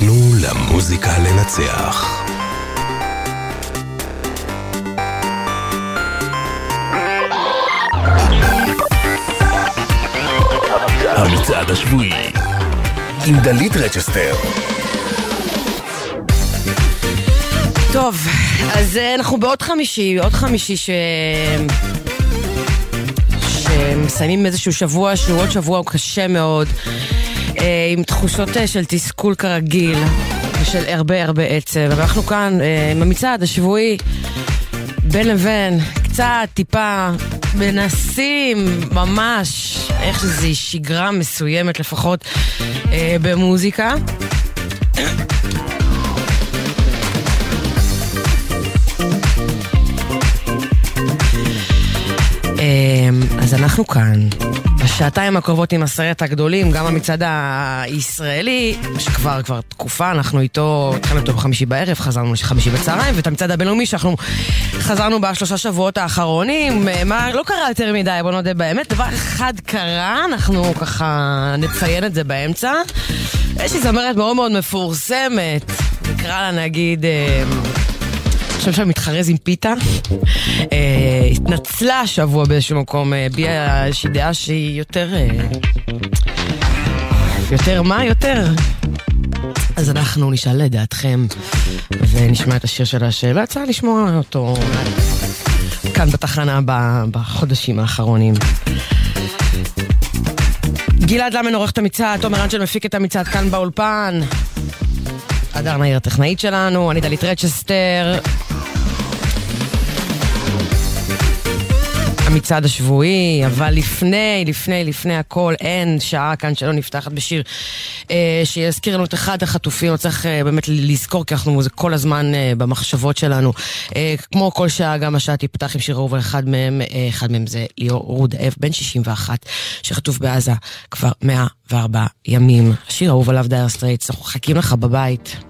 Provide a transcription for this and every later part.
תנו למוזיקה לנצח. המצעד השבועי עם דלית רצ'סטר טוב, אז אה, אנחנו בעוד חמישי, עוד חמישי ש... שמסיימים איזשהו שבוע שהוא עוד שבוע קשה מאוד, עם תחושות אה, של תסכול כרגיל, ושל הרבה הרבה עצב. ואנחנו כאן עם המצעד השבועי, בין לבין, קצת, טיפה, מנסים ממש איך שזה שגרה מסוימת לפחות במוזיקה. אז אנחנו כאן, בשעתיים הקרובות עם הסרט הגדולים, גם המצעד הישראלי, שכבר כבר תקופה, אנחנו איתו, התחלנו איתו בחמישי בערב, חזרנו לחמישי בצהריים, ואת המצעד הבינלאומי שאנחנו חזרנו בשלושה שבועות האחרונים, מה, לא קרה יותר מדי, בוא נודה באמת, דבר אחד קרה, אנחנו ככה נציין את זה באמצע. יש לי זמרת מאוד מאוד מפורסמת, נקרא לה נגיד... חושב מתחרז עם פיתה. אה, התנצלה השבוע באיזשהו מקום, אה, הביעה איזושהי דעה שהיא יותר... אה, יותר מה? יותר. אז אנחנו נשאל לדעתכם ונשמע את השיר שלה שלא יצא לשמוע אותו כאן בתחנה בחודשים האחרונים. גלעד למן עורך את המצעד, תומר אנג'ל מפיק את המצעד כאן באולפן. הדר נעיר הטכנאית שלנו, אני דלית רצ'סטר. המצעד השבועי, אבל לפני, לפני, לפני הכל, אין שעה כאן שלא נפתחת בשיר אה, שיזכיר לנו את אחד החטופים, צריך אה, באמת לזכור, כי אנחנו זה כל הזמן אה, במחשבות שלנו. אה, כמו כל שעה, גם השעה תפתח עם שיר אהוב, אחד מהם, אה, אחד מהם זה ליאור רודאב, בן 61, שחטוף בעזה כבר 104 ימים. השיר אהוב עליו דייר סטרייטס, אנחנו מחכים לך בבית.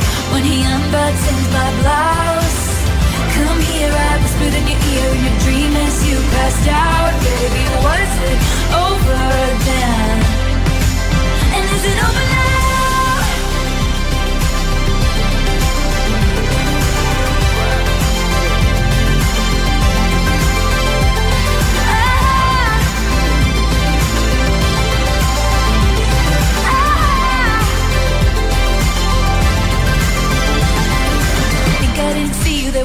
when he unbuttoned my blouse? Come here, I whispered in your ear in your dream as you passed out, baby. Was it over then? And is it over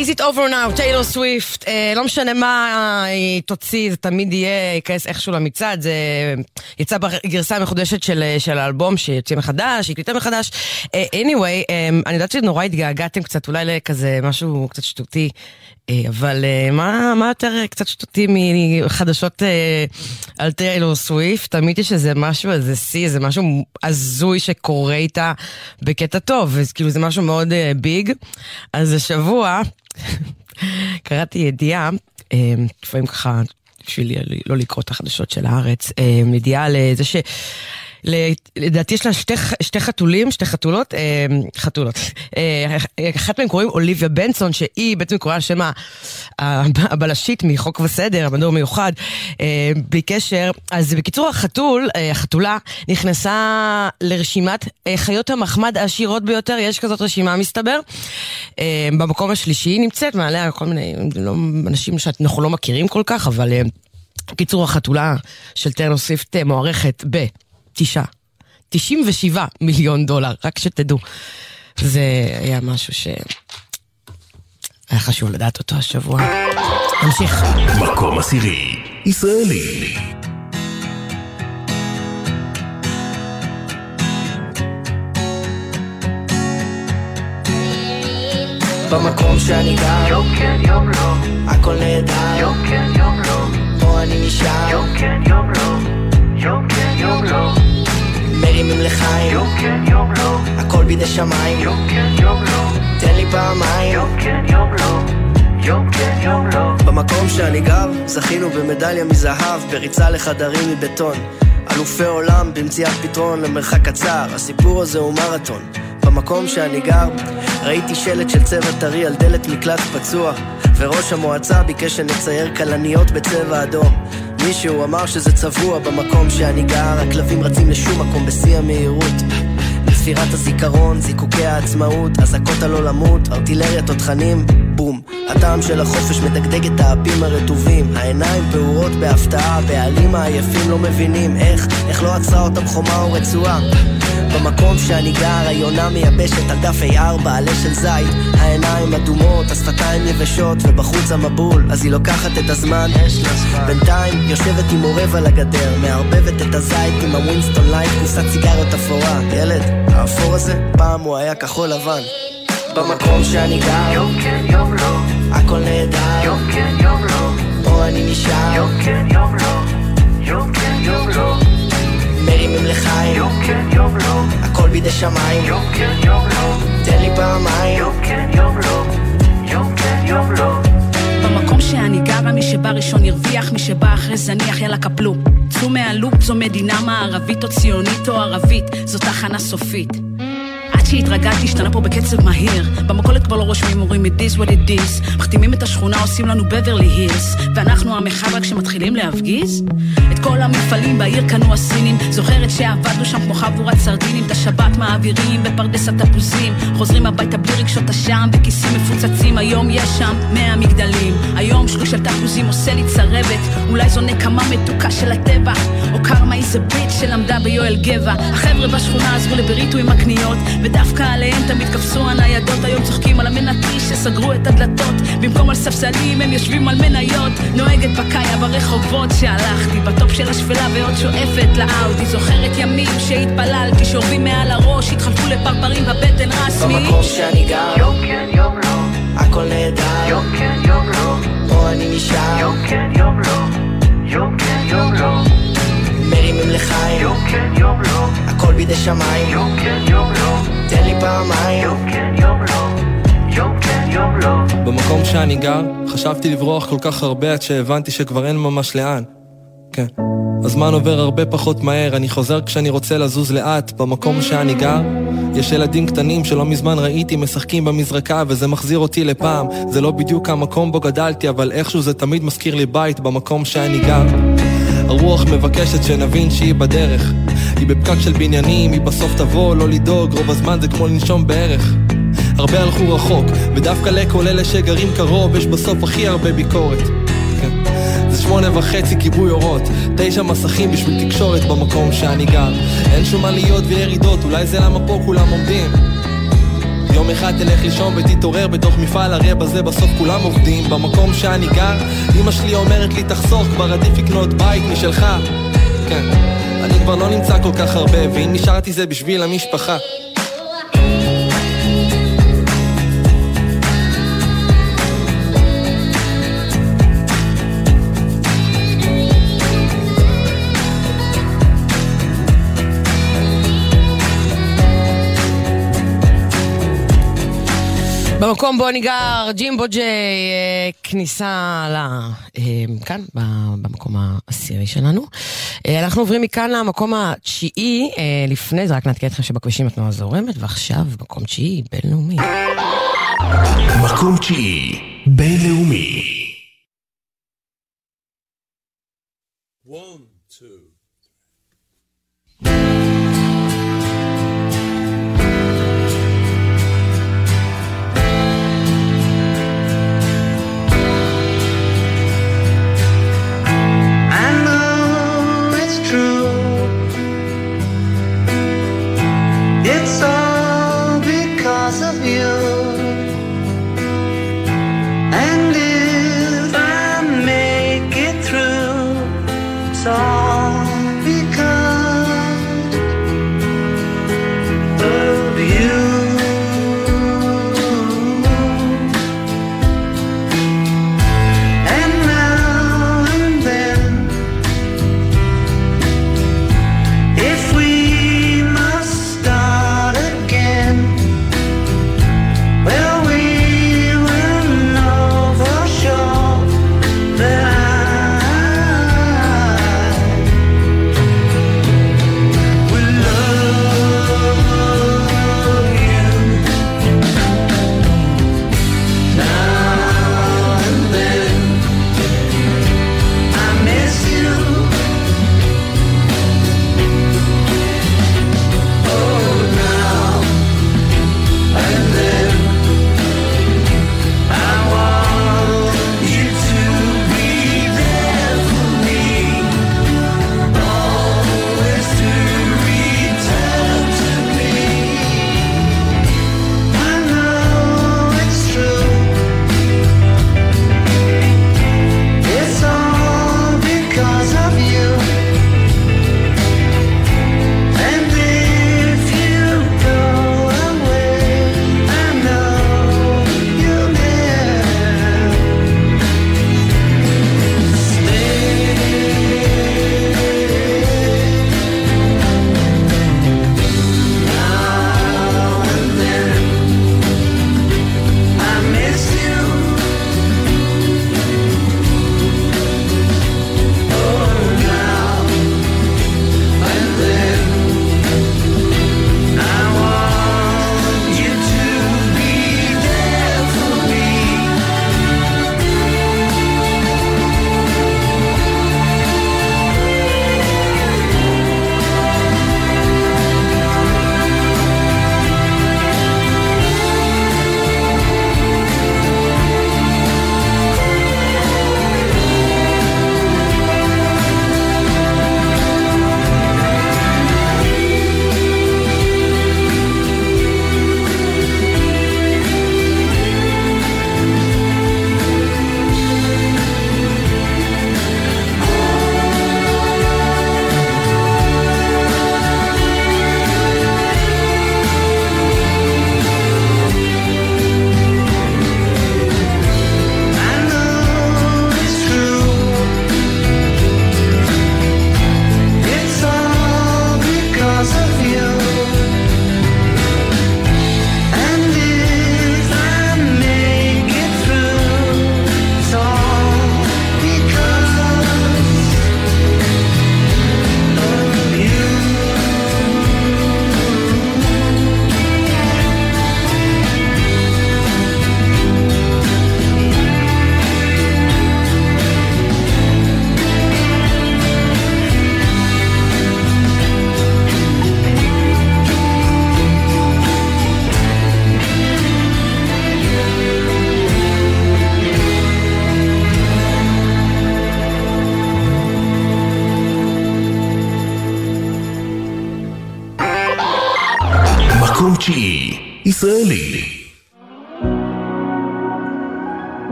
Is it over now, טיילור סוויפט, אה, לא משנה מה היא תוציא, זה תמיד יהיה, ייכנס איכשהו למצעד, זה יצא בגרסה המחודשת של, אה, של האלבום שיוצא מחדש, היא קליטה מחדש. אה, anyway, אה, אני יודעת שנורא התגעגעתם קצת, אולי לכזה משהו קצת שטותי, אבל אה, מה, מה יותר אה, קצת שטותי מחדשות אה, על טיילור סוויפט? תמיד יש איזה משהו, איזה שיא, איזה משהו הזוי שקורה איתה בקטע טוב, וכאילו זה משהו מאוד אה, ביג. אז השבוע... קראתי ידיעה, אה, לפעמים ככה, בשביל לא לקרוא את החדשות של הארץ, אה, ידיעה על זה ש... לדעתי יש לה שתי, שתי חתולים, שתי חתולות, אה, חתולות. אה, אחת מהן קוראים אוליביה בנסון, שהיא בעצם קוראה על שם הבלשית מחוק וסדר, המדור מיוחד, אה, בלי קשר. אז בקיצור, החתול, החתולה, נכנסה לרשימת חיות המחמד העשירות ביותר, יש כזאת רשימה מסתבר. במקום השלישי היא נמצאת, מעליה כל מיני לא, אנשים שאנחנו לא מכירים כל כך, אבל... בקיצור, החתולה של טרנר סוויפט מוערכת ב... תשעה. 97 מיליון דולר, רק שתדעו. זה היה משהו ש... היה חשוב לדעת אותו השבוע. נמשיך. מקום עשירי, ישראלי. במקום שאני גר, יום כן יום לא, הכל נהדר, יום כן יום לא, פה אני נשאר, יום כן יום לא מרימים לחיים. יום כן יום לא. הכל בידי שמיים. יום כן יום לא. תן לי פעמיים. יום כן יום לא יום כן יום לא. במקום שאני גר זכינו במדליה מזהב בריצה לחדרים מבטון. אלופי עולם במציאת פתרון למרחק קצר הסיפור הזה הוא מרתון. במקום שאני גר ראיתי שלט של צבע טרי על דלת מקלט פצוע וראש המועצה ביקש שנצייר כלניות בצבע אדום. מישהו אמר שזה צבוע במקום שאני גר, הכלבים רצים לשום מקום בשיא המהירות. ספירת הזיכרון, זיקוקי העצמאות, אזעקות הלא למות, ארטילריה תותחנים, בום. הטעם של החופש מדגדג את האפים הרטובים, העיניים פעורות בהפתעה, הבעלים העייפים לא מבינים איך, איך לא עצרה אותם חומה או רצועה. במקום שאני גר, היונה מייבשת על דף A4, עלה של זית העיניים אדומות, השפתיים יבשות ובחוץ המבול אז היא לוקחת את הזמן בינתיים יושבת עם עורב על הגדר מערבבת את הזית עם הווינסטון לייט, קופסת סיגריות אפורה ילד, האפור הזה, פעם הוא היה כחול לבן. במקום שאני גר, יום כן יום לא. הכל נהדר, יום כן יום לא. פה אני נשאר, יום כן יום לא. יום כן יום לא. מרימים לחיים. יום כן יום לא. הכל בידי שמיים. יום כן יום לא. תן לי פעמיים. יום כן יום לא. יום כן יום לא שאני גרה, מי שבא ראשון ירוויח, מי שבא אחרי זניח, יאללה קפלו. צאו מהלופ, זו מדינה מערבית או ציונית או ערבית, זו תחנה סופית. שהתרגלתי השתנה פה בקצב מהיר. במכולת כבר לא רושמים אומרים it is what it is. מחתימים את השכונה עושים לנו בברלי הילס ואנחנו המחאה רק כשמתחילים להפגיז? את כל המפעלים בעיר קנו הסינים. זוכרת שעבדנו שם כמו חבורת סרדינים. את השבת מעבירים בפרדס התפוזים חוזרים הביתה בלי רגשות אשם וכיסים מפוצצים. היום יש שם מאה מגדלים. היום שליש של תפוזים עושה לי צרבת. אולי זו נקמה מתוקה של הטבע. או קרמה איזה ביט שלמדה ביואל גבע. החבר'ה בשכונה עזרו לבריטו עם הקניות דווקא עליהם תמיד קפצו הניידות, היום צוחקים על המנתי שסגרו את הדלתות. במקום על ספסלים הם יושבים על מניות. נוהגת בקאיה ברחובות שהלכתי, בטופ של השפלה ועוד שואפת לאאודי. זוכרת ימים שהתפללתי, שורבים מעל הראש, התחלפו לפרפרים בבטן רסמי. במקום שאני גר, יום כן יום לא, הכל נהדר, יום כן יום לא, פה אני נשאר, יום כן יום לא, יום כן יום לא. מרימים לחיים, יום כן יום לא, הכל בידי שמיים, יום כן יום לא. תן לי פעמיים יום כן יום לא יום כן יום לא במקום שאני גר, חשבתי לברוח כל כך הרבה עד שהבנתי שכבר אין ממש לאן. כן. הזמן עובר הרבה פחות מהר, אני חוזר כשאני רוצה לזוז לאט. במקום שאני גר, יש ילדים קטנים שלא מזמן ראיתי משחקים במזרקה וזה מחזיר אותי לפעם. זה לא בדיוק המקום בו גדלתי, אבל איכשהו זה תמיד מזכיר לי בית במקום שאני גר. הרוח מבקשת שנבין שהיא בדרך. היא בפקק של בניינים, היא בסוף תבוא, לא לדאוג, רוב הזמן זה כמו לנשום בערך. הרבה הלכו רחוק, ודווקא לכל אלה שגרים קרוב, יש בסוף הכי הרבה ביקורת. כן. זה שמונה וחצי כיבוי אורות, תשע מסכים בשביל תקשורת במקום שאני גר. אין שום עליות וירידות, אולי זה למה פה כולם עומדים יום אחד תלך לישון ותתעורר בתוך מפעל, הרי בזה בסוף כולם עובדים. במקום שאני גר, אמא שלי אומרת לי תחסוך, כבר עדיף לקנות בית משלך. כן, אני כבר לא נמצא כל כך הרבה, ואם נשארתי זה בשביל המשפחה. במקום בו אני גר, ג'ימבו ג'יי, אה, כניסה ל... אה, כאן, במקום העשירי שלנו. אה, אנחנו עוברים מכאן למקום התשיעי, לפני זה רק נעדכן אתכם שבכבישים התנועה זורמת, ועכשיו מקום תשיעי, בינלאומי. מקום תשיעי, בינלאומי. It's all because of you.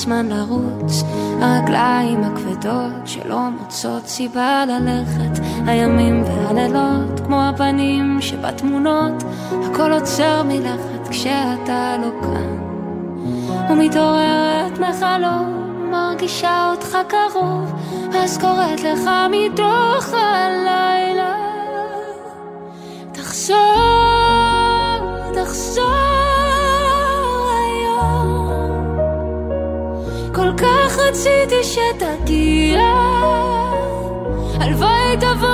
לזמן לרוץ. הרגליים הכבדות שלא מוצאות סיבה ללכת. הימים והלילות כמו הפנים שבתמונות. הכל עוצר מלכת כשאתה לא כאן. ומתעוררת מחלום מרגישה אותך קרוב. אז קוראת לך מתוך הלילה רציתי שתגיע. הלוואי תבוא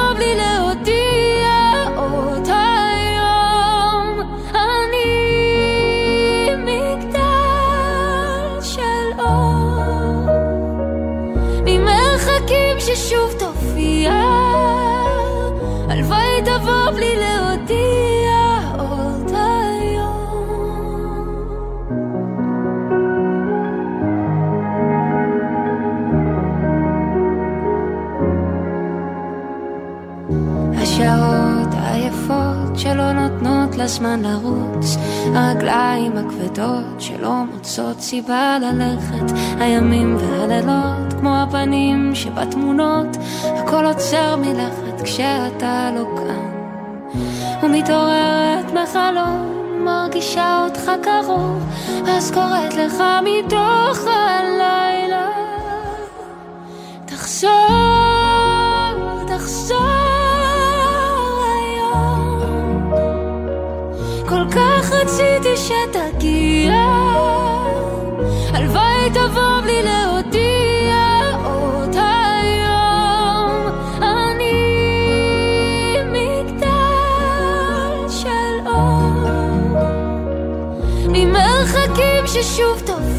לזמן לרוץ הרגליים הכבדות שלא מוצאות סיבה ללכת הימים והלילות כמו הפנים שבתמונות הכל עוצר מלכת כשאתה לא כאן. ומתעוררת מחלום מרגישה אותך קרוב אז קוראת לך מתוך הלילה. תחזור, תחזור רציתי שתגיע. הלוואי תבוא בלי להודיע עוד היום. אני מגדל של אור. ממרחקים ששוב תופיע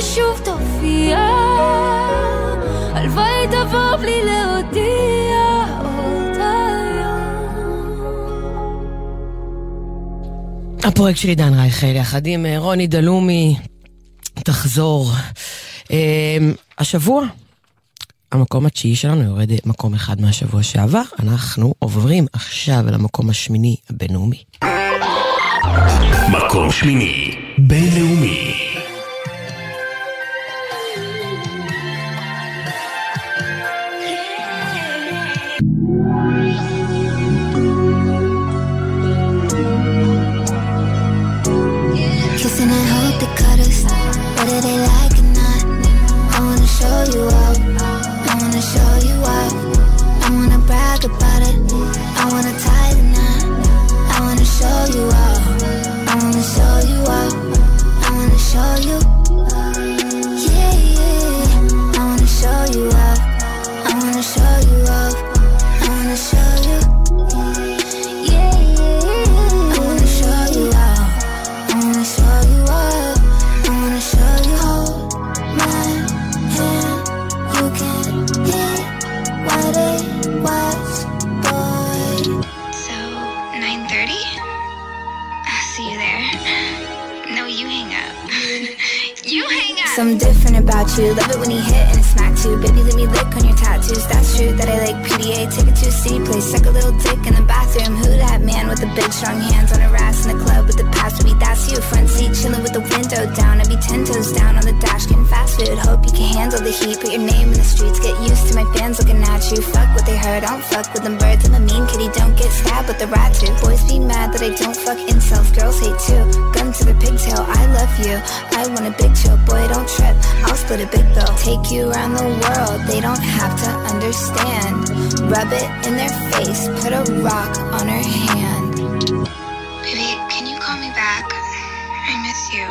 ששוב תופיע הלוואי תבוא בלי להודיע עוד היום הפרויקט של עידן רייכל, יחד עם אה, רוני דלומי, תחזור. אה, השבוע, המקום התשיעי שלנו יורד מקום אחד מהשבוע שעבר, אנחנו עוברים עכשיו למקום השמיני הבינלאומי. מקום שמיני. בינלאומי. you. About you. Love it when he hit smack too. Baby, let me lick on your tattoos. That's true that I like PDA. Take it to a city place. Suck a little dick in the bathroom. Who that man with the big strong hands on her ass in the club with the past? Baby, that's you. Front seat chilling with the window down. I'd be ten toes down on the dash getting fast food. Hope you can handle the heat. Put your name in the streets. Get used to my fans looking at you. Fuck what they heard. I don't fuck with them birds. I'm a mean kitty. Don't get stabbed with the rat too. Boys be mad that I don't fuck incels. Girls hate too. Gun to the pigtail. I love you. I want a big chill. Boy, don't trip. I'll split a big bill. Take you around the world. They don't have to understand rub it in their face, put a rock on her hand. Baby, can you call me back? I miss you.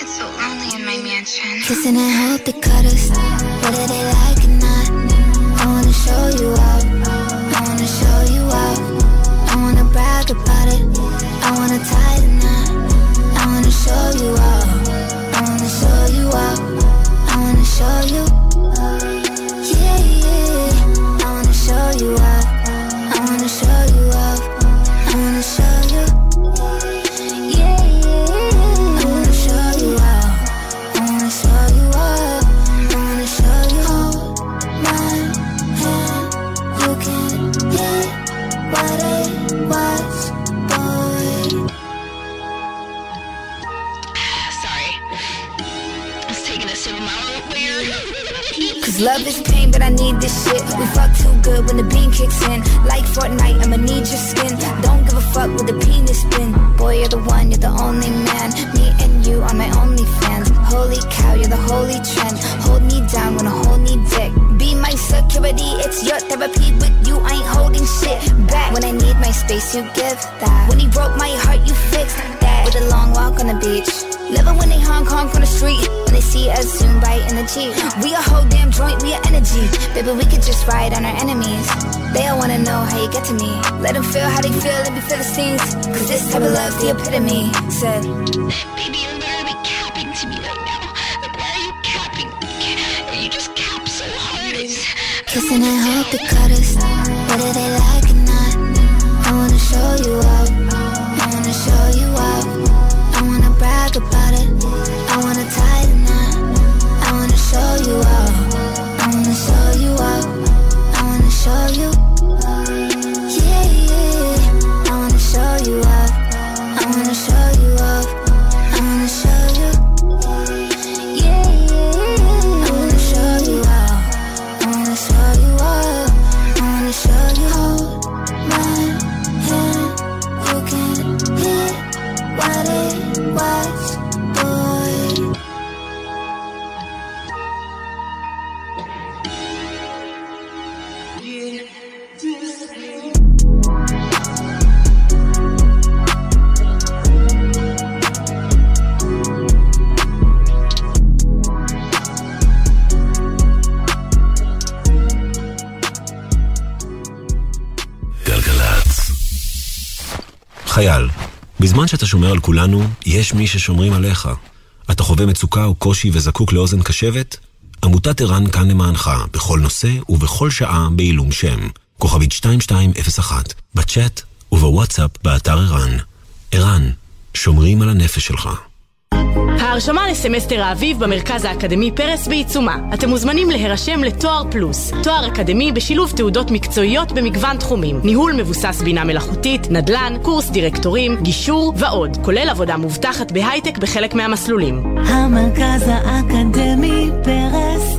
It's so lonely in my mansion. Kissing and hope they cut us, whether they Fortnite, I'ma need your skin. Don't give a fuck with the penis spin. Boy, you're the one, you're the only man. Me and you are my only fans. Holy cow, you're the holy trend. Hold me down when I hold me dick. Be my security, it's your therapy. With you, I ain't holding shit back. When I need my space, you give that. When he broke my heart, you fixed. With a long walk on the beach. Living when they Hong Kong on the street. When they see us soon right in the Jeep. We a whole damn joint, we a energy. Baby, we could just ride on our enemies. They all wanna know how you get to me. Let them feel how they feel, let me feel the scenes. Cause this type of love's the epitome. Said, Baby, you're literally capping to me right now. Like, why are you capping? You just cap so hard. It's... kissing and hope they cut us. Whether they like it or not. I wanna show you up. Brag about it. I wanna tie the knot. I wanna show you up. I wanna show you up. I wanna show you. שאתה שומר על כולנו, יש מי ששומרים עליך. אתה חווה מצוקה או קושי וזקוק לאוזן קשבת? עמותת ער"ן כאן למענך, בכל נושא ובכל שעה בעילום שם. כוכבית 2201, בצ'אט ובוואטסאפ באתר ער"ן. ער"ן, שומרים על הנפש שלך. ההרשמה לסמסטר האביב במרכז האקדמי פרס בעיצומה. אתם מוזמנים להירשם לתואר פלוס, תואר אקדמי בשילוב תעודות מקצועיות במגוון תחומים, ניהול מבוסס בינה מלאכותית, נדל"ן, קורס דירקטורים, גישור ועוד, כולל עבודה מובטחת בהייטק בחלק מהמסלולים. המרכז האקדמי פרס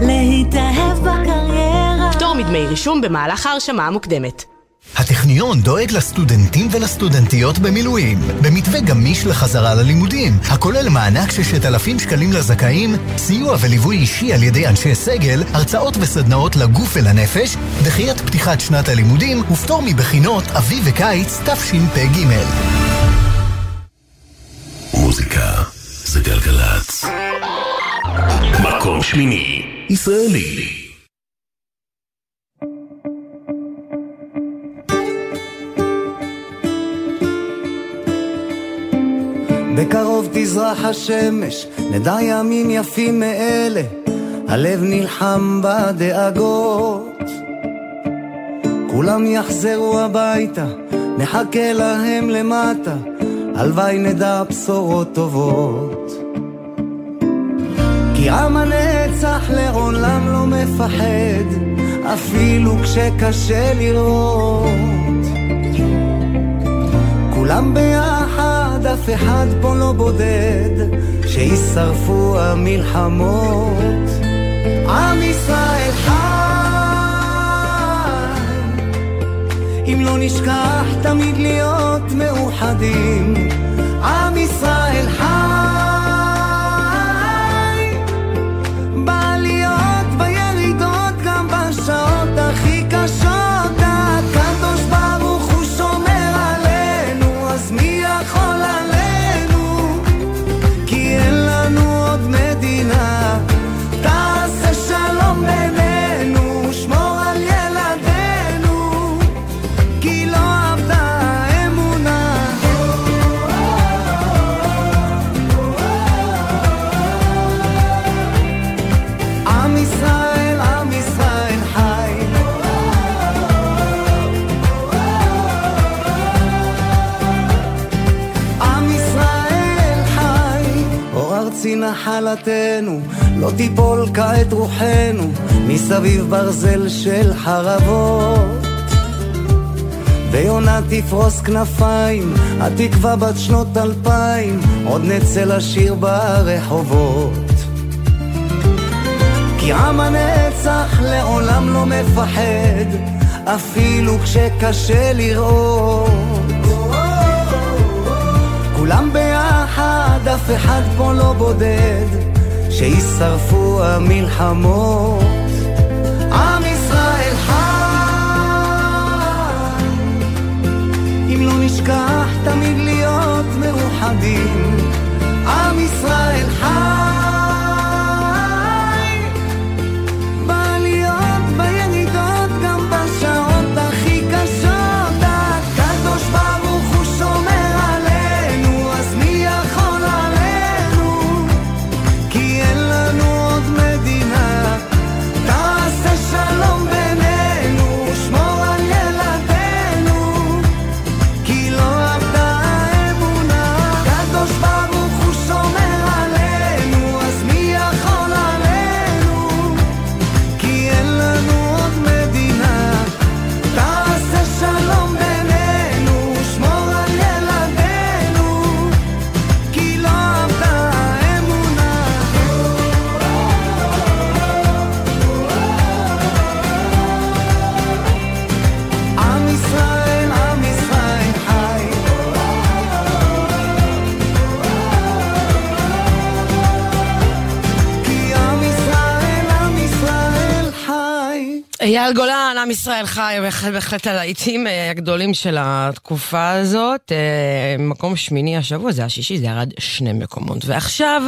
להתאהב בקריירה פטור מדמי רישום במהלך ההרשמה המוקדמת. הטכניון דואג לסטודנטים ולסטודנטיות במילואים, במתווה גמיש לחזרה ללימודים, הכולל מענק ששת אלפים שקלים לזכאים, סיוע וליווי אישי על ידי אנשי סגל, הרצאות וסדנאות לגוף ולנפש, דחיית פתיחת שנת הלימודים ופטור מבחינות אביב וקיץ תשפ"ג. מוזיקה זה גלגלצ. מקום שמיני, ישראלי. בקרוב תזרח השמש, נדע ימים יפים מאלה, הלב נלחם בדאגות. כולם יחזרו הביתה, נחכה להם למטה, הלוואי נדע בשורות טובות. כי עם הנצח לעולם לא מפחד, אפילו כשקשה לראות. כולם ביחד, אף אחד פה לא בודד, שישרפו המלחמות. עם ישראל חי, אם לא נשכח תמיד להיות מאוחדים. עם ישראל חי, נחלתנו, לא תיפול כעת רוחנו מסביב ברזל של חרבות. ויונה תפרוס כנפיים, התקווה בת שנות אלפיים, עוד נצא לשיר ברחובות. כי עם הנצח לעולם לא מפחד, אפילו כשקשה לראות. כולם ביחד, אף אחד פה לא בודד, שישרפו המלחמות. עם ישראל חי, אם לא נשכח תמיד להיות מאוחדים. עם ישראל חי, אייל גולן, עם ישראל חי, בהחלט הלהיטים אה, הגדולים של התקופה הזאת. אה, מקום שמיני השבוע, זה השישי, זה ירד שני מקומות. ועכשיו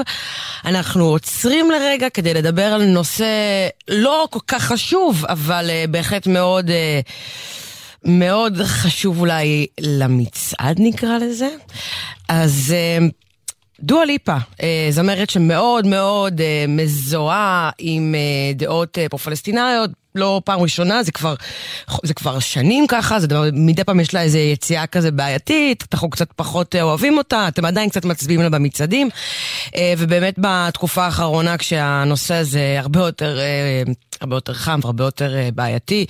אנחנו עוצרים לרגע כדי לדבר על נושא לא כל כך חשוב, אבל אה, בהחלט מאוד... מאוד חשוב אולי למצעד נקרא לזה. אז דואה ליפה, אה, זמרת שמאוד מאוד אה, מזוהה עם אה, דעות פרו-פלסטיניות, לא פעם ראשונה, זה כבר, זה כבר שנים ככה, זה דבר, מדי פעם יש לה איזו יציאה כזה בעייתית, אנחנו קצת פחות אוהבים אותה, אתם עדיין קצת מצביעים לה במצעדים, ובאמת בתקופה האחרונה כשהנושא הזה הרבה יותר, הרבה יותר חם והרבה יותר בעייתי,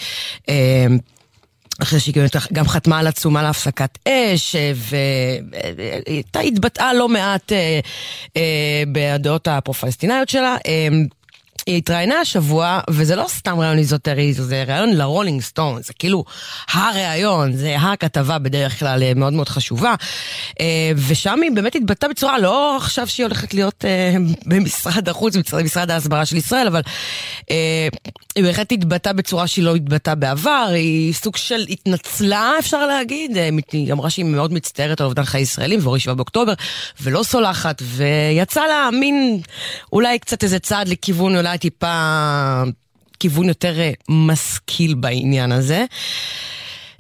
אחרי שהיא גם חתמה על עצומה להפסקת אש, והייתה התבטאה לא מעט אה, אה, בדעות הפרו-פלסטיניות שלה. אה, היא התראיינה השבוע, וזה לא סתם ראיון איזוטרי, זה ראיון לרולינג סטון, זה כאילו הראיון, זה הכתבה בדרך כלל אה, מאוד מאוד חשובה. אה, ושם היא באמת התבטאה בצורה, לא עכשיו שהיא הולכת להיות אה, במשרד החוץ, במשרד ההסברה של ישראל, אבל היא בהחלט התבטאה בצורה שהיא לא התבטאה בעבר, היא סוג של התנצלה, אפשר להגיד. היא אמרה שהיא מאוד מצטערת על אובדן חיי ישראלים, ואורי 7 באוקטובר, ולא סולחת, ויצא לה מין, אולי קצת איזה צעד לכיוון, אולי טיפה, כיוון יותר אה, משכיל בעניין הזה.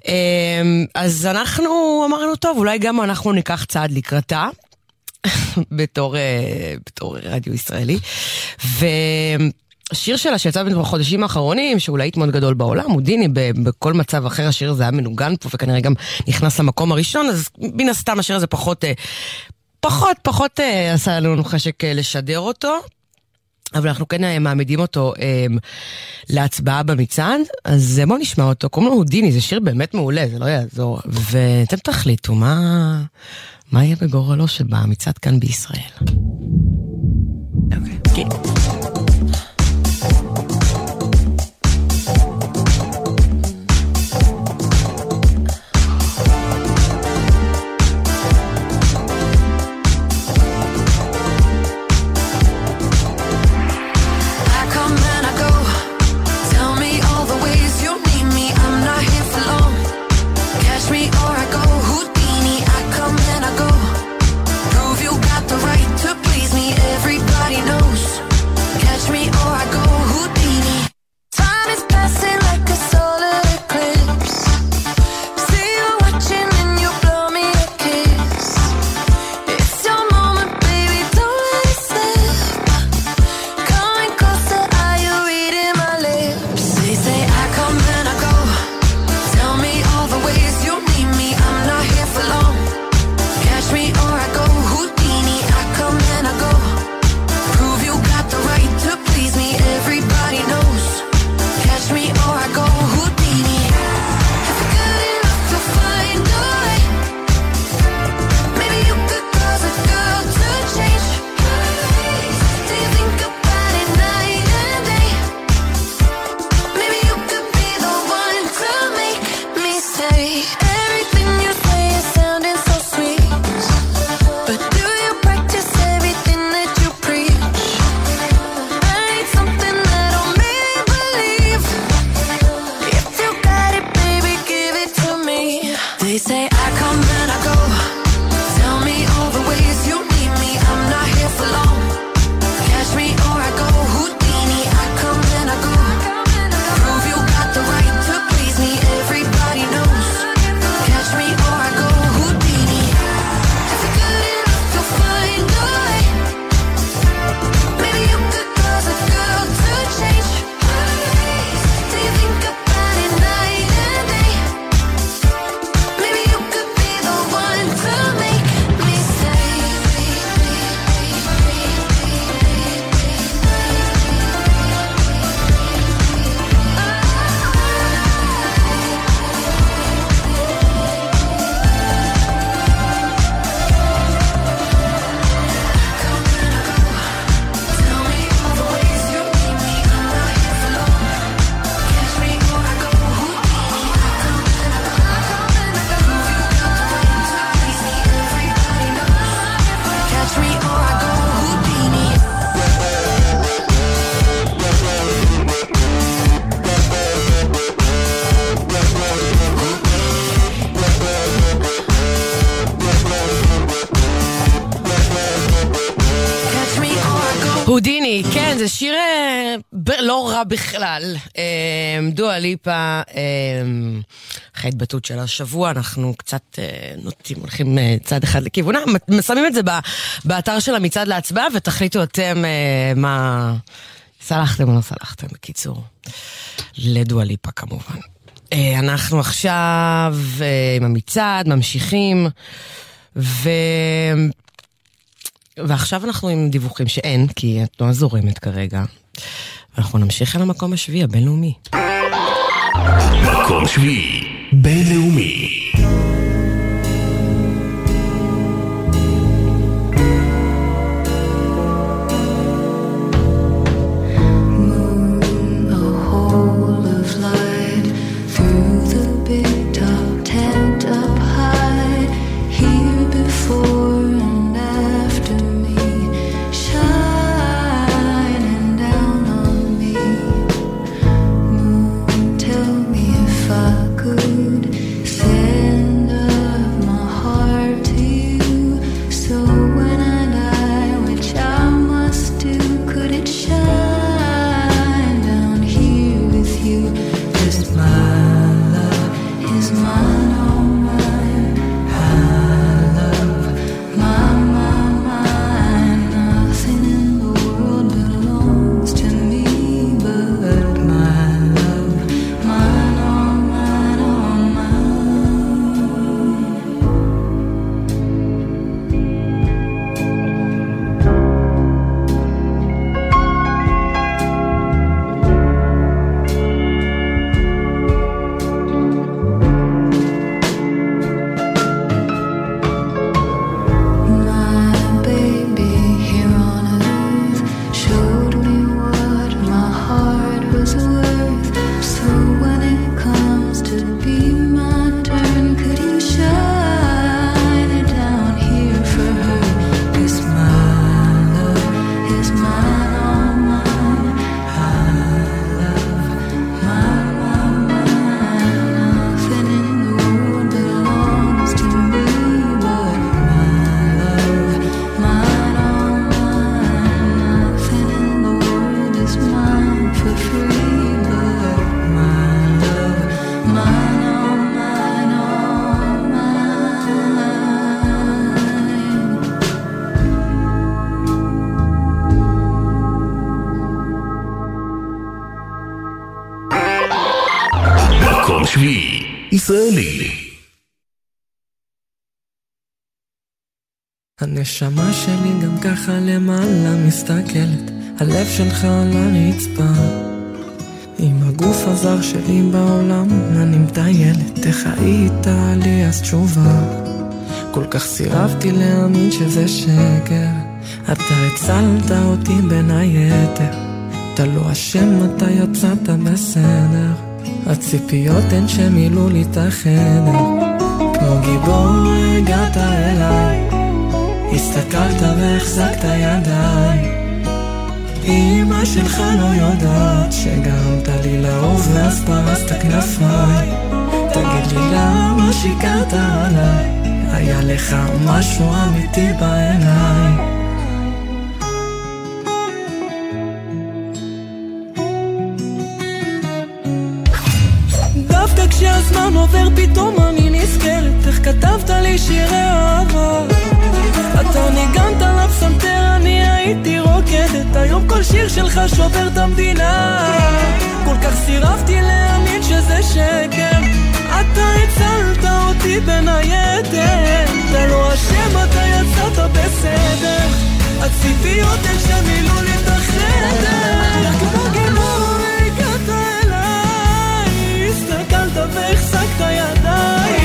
אה, אז אנחנו אמרנו, טוב, אולי גם אנחנו ניקח צעד לקראתה. בתור, אה, בתור רדיו ישראלי. ו... השיר שלה שיצא בחודשים האחרונים, שהוא להיט מאוד גדול בעולם, הוא דיני, בכל מצב אחר השיר הזה היה מנוגן פה וכנראה גם נכנס למקום הראשון, אז מן הסתם השיר הזה פחות, אה, פחות, פחות עשה לנו חשק לשדר אותו. אבל אנחנו כן מעמידים אותו אה, להצבעה במצעד, אז בואו נשמע אותו. קוראים לו הודיני, זה שיר באמת מעולה, זה לא יעזור. ואתם תחליטו מה, מה יהיה בגורלו שבמצעד כאן בישראל. אוקיי. Okay. כן. בכלל. אה, דואה ליפה, אה, אחרי ההתבטאות של השבוע, אנחנו קצת אה, נוטים, הולכים אה, צעד אחד לכיוונה, שמים את זה באתר של המצעד להצבעה, ותחליטו אתם אה, מה... סלחתם או לא סלחתם, בקיצור. לדואה ליפה כמובן. אנחנו עכשיו עם המצעד, ממשיכים, ו... ועכשיו אנחנו עם דיווחים שאין, כי התנועה זורמת כרגע. ואנחנו נמשיך אל המקום השביעי הבינלאומי. מקום שביעי, בינלאומי. מסתכלת, הלב שלך על הרצפה. עם הגוף הזר שלי בעולם, אני מטיילת, איך היית לי אז תשובה? כל כך סירבתי להאמין שזה שקר, אתה הצלת אותי בין היתר. אתה לא אשם, אתה יצאת בסדר. הציפיות הן שמילאו לי את החדר. כמו גיבור הגעת אליי, הסתכלת והחזקת ידיי. אמא שלך לא יודעת שגרמת לי לאהוב ואז פרסת כנפיי. תגיד לי למה שיקרת עליי, היה לך משהו אמיתי בעיניי. דווקא כשהזמן עובר פתאום אני נזכרת איך כתבת לי שירי אהבה אתה ניגנת לפסנתר, אני הייתי רוקדת היום כל שיר שלך שובר את המדינה. כל כך סירבתי להאמין שזה שקר. אתה הצלת אותי בין היתר. אתה לא אשם, אתה יצאת בסדר. הציפיות הן שמילאו לי את החדר. כמו גיבור הגעת אליי. הסתכלת והחזקת ידיי.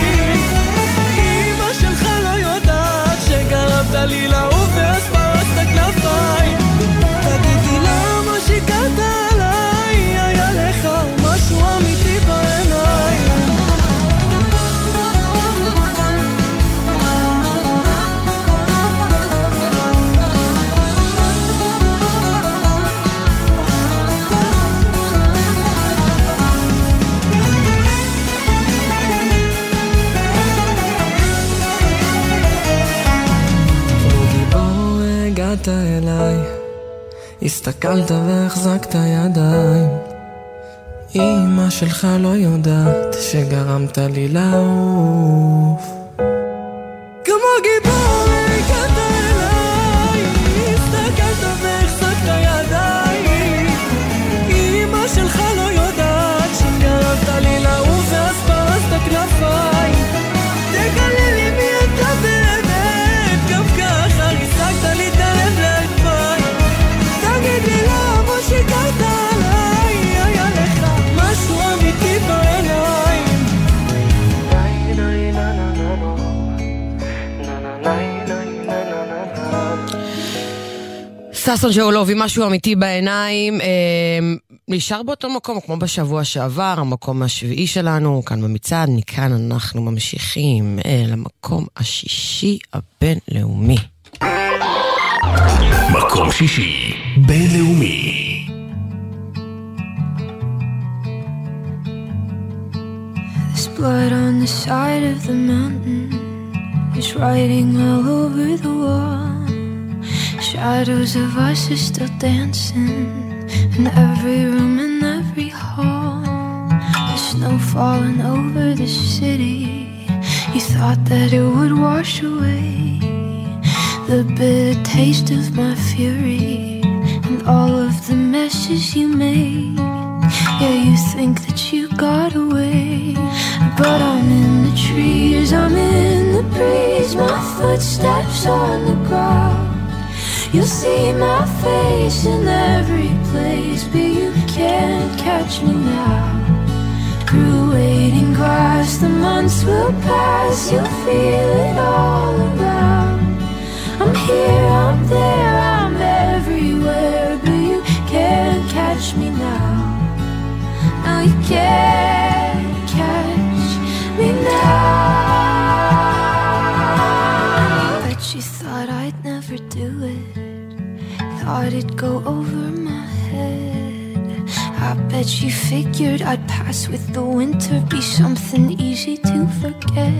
אמא שלך לא יודעת שגרמת לי לעוף הסתכלת והחזקת ידיים. אמא שלך לא יודעת שגרמת לי לעוף ששון שאולוב עם משהו אמיתי בעיניים, אה, נשאר באותו מקום כמו בשבוע שעבר, המקום השביעי שלנו, כאן במצעד, מכאן אנחנו ממשיכים אל המקום השישי הבינלאומי. מקום שישי, בינלאומי. There's blood on the side of the mountain. There's writing all over the wall. Shadows of us are still dancing in every room and every hall. There's snow falling over the city. You thought that it would wash away the bitter taste of my fury and all of the messes you made. Yeah, you think that you got away, but I'm in the trees, I'm in the breeze, my footsteps on the ground. You'll see my face in every place, but you can't catch me now. Grew waiting grass, the months will pass, you'll feel it all around. I'm here, I'm there, I'm everywhere, but you can't catch me now. No, you can't catch me now. Bet you thought I'd never do it. It'd go over my head. I bet you figured I'd pass with the winter, be something easy to forget.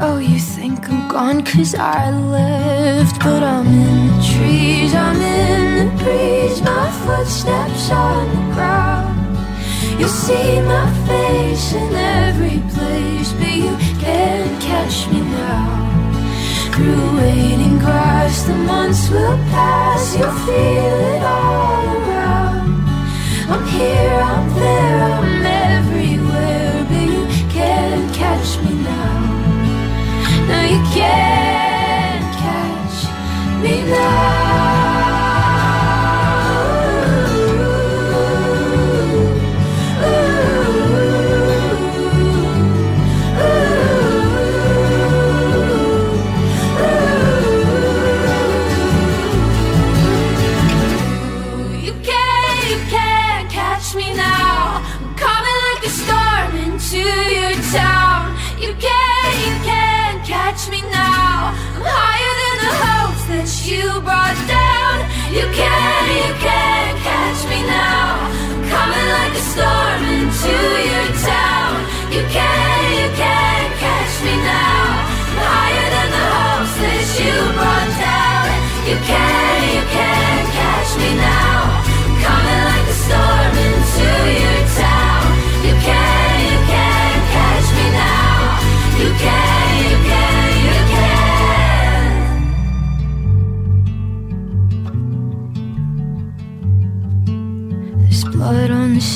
Oh, you think I'm gone cause I left But I'm in the trees, I'm in the breeze. My footsteps on the ground. You'll see my face in every place But you can't catch me now Grew waiting grass, the months will pass You'll feel it all around I'm here, I'm there, I'm everywhere But you can't catch me now no, you can't catch me now. You can't, you can't catch me now. Coming like a storm into your town. You can't, you can't catch me now. Higher than the hopes that you brought down. You can't, you can't catch me now.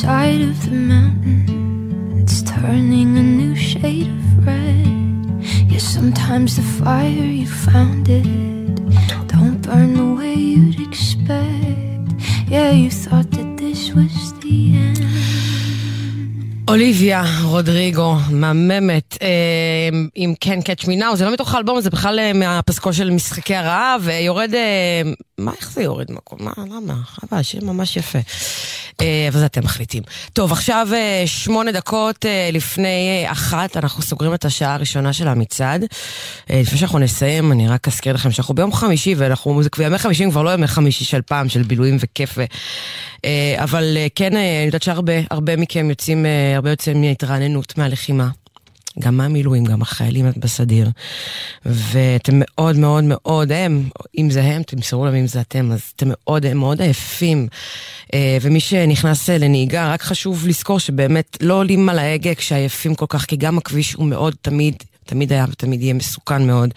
Side of the mountain. It's turning a new shade of red. Yeah, sometimes the fire you found it don't burn the way you'd expect. Yeah, you thought that אוליביה רודריגו, מהממת, אה, עם כן Catch Me Now, זה לא מתוך האלבום, זה בכלל אה, מהפסקול של משחקי הרעב, ויורד, אה, מה, איך זה יורד מקום? מה, למה? חבל, שיר ממש יפה. אבל זה אתם מחליטים. טוב, עכשיו שמונה דקות לפני אחת, אנחנו סוגרים את השעה הראשונה של המצעד. לפני שאנחנו נסיים, אני רק אזכיר לכם שאנחנו ביום חמישי, ואנחנו, כבר ימי חמישי כבר לא ימי חמישי של פעם, של בילויים וכיף. אבל כן, אני יודעת שהרבה הרבה מכם יוצאים, הרבה יוצאים מהתרעננות, מהלחימה. גם מהמילואים, גם החיילים בסדיר. ואתם מאוד מאוד מאוד, הם, אם זה הם, תמסרו להם אם זה אתם, אז אתם מאוד מאוד עייפים. אה, ומי שנכנס אה, לנהיגה, רק חשוב לזכור שבאמת לא עולים על ההגה כשעייפים כל כך, כי גם הכביש הוא מאוד תמיד תמיד היה ותמיד יהיה מסוכן מאוד.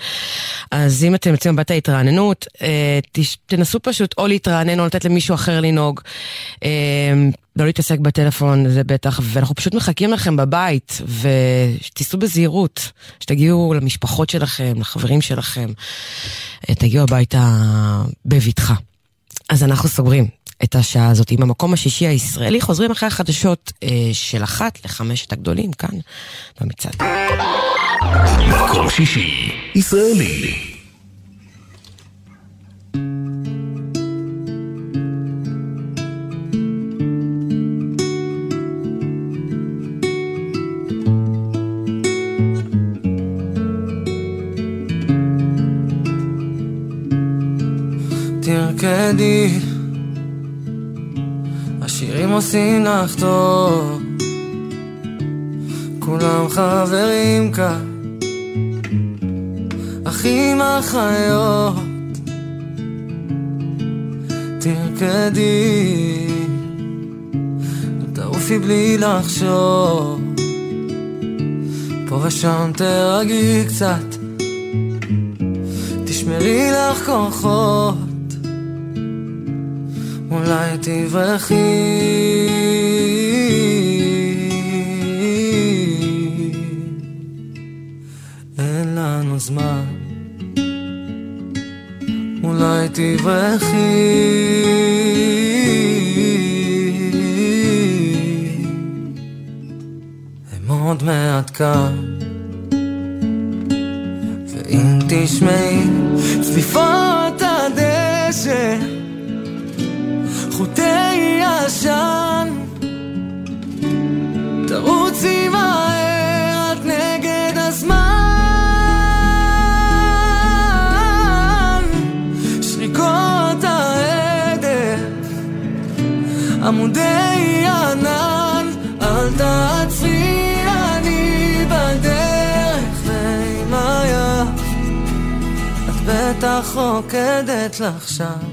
אז אם אתם יוצאים מבית ההתרעננות, אה, תנסו פשוט או להתרענן או לתת למישהו אחר לנהוג. אה, לא להתעסק בטלפון, זה בטח, ואנחנו פשוט מחכים לכם בבית, ושתיסעו בזהירות, שתגיעו למשפחות שלכם, לחברים שלכם, אה, תגיעו הביתה בבטחה. אז אנחנו סוגרים את השעה הזאת עם המקום השישי הישראלי, חוזרים אחרי החדשות אה, של אחת לחמשת הגדולים כאן במצעד. מקום שישי, ישראלי. תרקדי, השירים עושים לך טוב, כולם חברים כאן. אחים אחיות תרקדי. תעופי בלי לחשוב. פה ושם תרגי קצת. תשמרי לך כוחות אולי תברכי. אין לנו זמן. אולי תברכי. הם עוד מעט כאן. ואם תשמעי צפיפות הדשא חוטי עשן תרוצי מהר את נגד הזמן. שריקות העדף עמודי ענן. אל תעצרי אני בדרך ועם היד את בטח רוקדת לך שם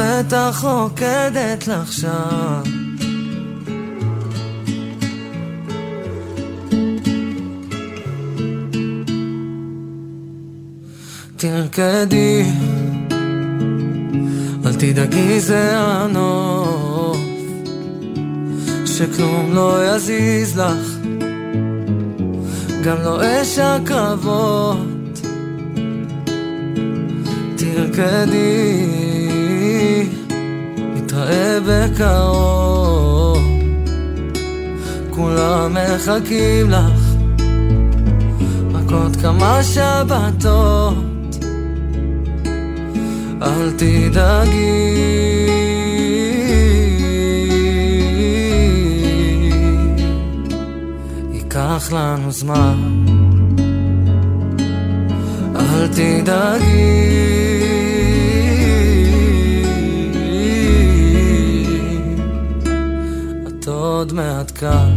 בטח רוקדת לך שם. תרקדי, אל תדאגי זה הנוף, שכלום לא יזיז לך, גם לא אש הקרבות. תרקדי, נתראה בקרוב, כולם מחכים לך, רק עוד כמה שבתות. אל תדאגי, ייקח לנו זמן. אל תדאגי, עוד מעט כאן.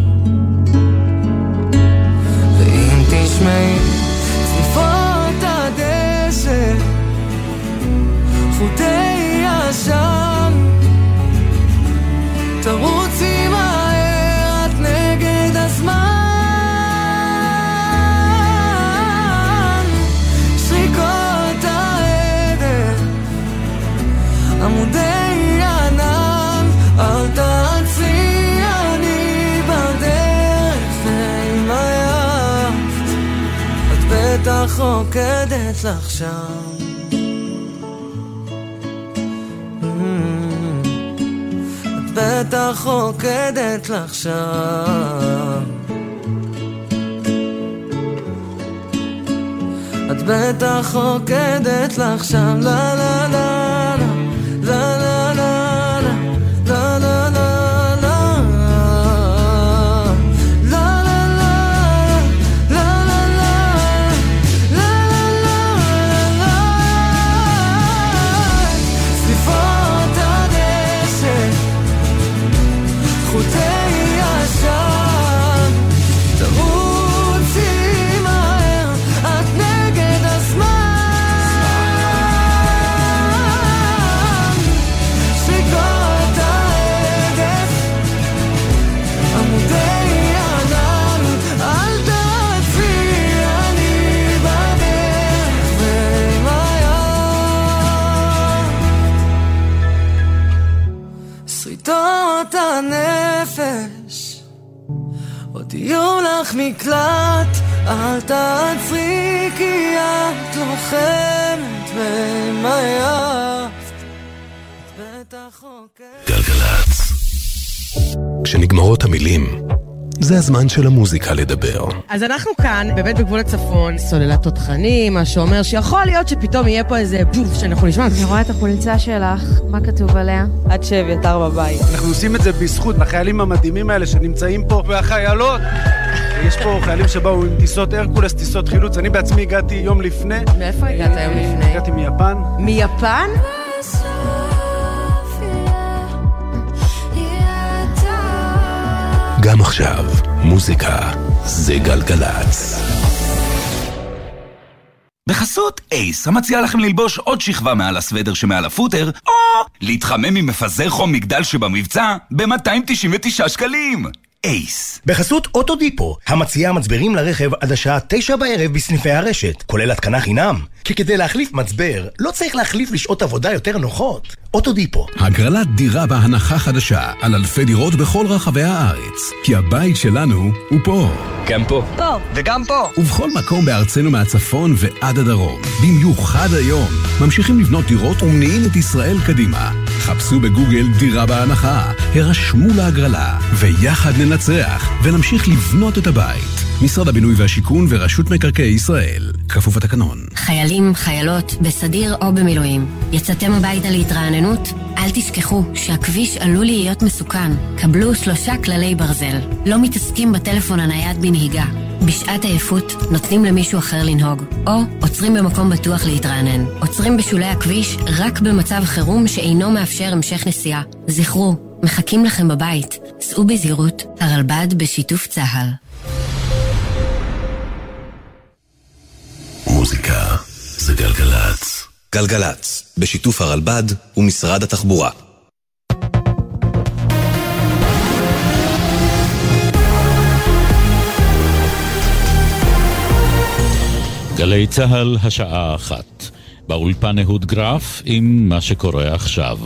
רוקדת לך שם. את בטח רוקדת לך שם. את בטח רוקדת לך שם. לה לה לה כשנגמרות המילים, זה הזמן של המוזיקה לדבר. אז אנחנו כאן, באמת בגבול הצפון, סוללת תותחנים, מה שאומר שיכול להיות שפתאום יהיה פה איזה בוף שאנחנו נשמע. אני רואה את החולצה שלך, מה כתוב עליה? עד שאביתר בבית. אנחנו עושים את זה בזכות החיילים המדהימים האלה שנמצאים פה, והחיילות. יש פה חיילים שבאו עם טיסות הרקולס, טיסות חילוץ. אני בעצמי הגעתי יום לפני. מאיפה הגעת יום לפני? הגעתי מיפן. מיפן? גם עכשיו, מוזיקה זה גלגלצ. בחסות אייס, המציע לכם ללבוש עוד שכבה מעל הסוודר שמעל הפוטר, או להתחמם עם מפזר חום מגדל שבמבצע ב-299 שקלים. אייס. בחסות אוטודיפו, המציעה מצברים לרכב עד השעה תשע בערב בסניפי הרשת, כולל התקנה חינם. כי כדי להחליף מצבר, לא צריך להחליף לשעות עבודה יותר נוחות. אוטודיפו. הגרלת דירה בהנחה חדשה על אלפי דירות בכל רחבי הארץ. כי הבית שלנו הוא פה. גם פה. פה. וגם פה. ובכל מקום בארצנו מהצפון ועד הדרום. במיוחד היום. ממשיכים לבנות דירות ומניעים את ישראל קדימה. חפשו בגוגל דירה בהנחה, הרשמו להגרלה, ויחד ננצח, ונמשיך לבנות את הבית. משרד הבינוי והשיכון ורשות מקרקעי ישראל. כפוף התקנון. חיילים, חיילות, בסדיר או במילואים. יצאתם הביתה להתרעננות? אל תשכחו שהכביש עלול להיות מסוכן. קבלו שלושה כללי ברזל. לא מתעסקים בטלפון הנייד בנהיגה. בשעת עייפות נותנים למישהו אחר לנהוג, או עוצרים במקום בטוח להתרענן. עוצרים בשולי הכביש רק במצב חירום שאינו מאפשר המשך נסיעה. זכרו, מחכים לכם בבית. סעו בזהירות, הרלב"ד בשיתוף צה"ל. מוזיקה זה גלגלצ. גלגלצ, בשיתוף הרלב"ד ומשרד התחבורה. גלי צה"ל, השעה אחת. באולפן אהוד גרף עם מה שקורה עכשיו.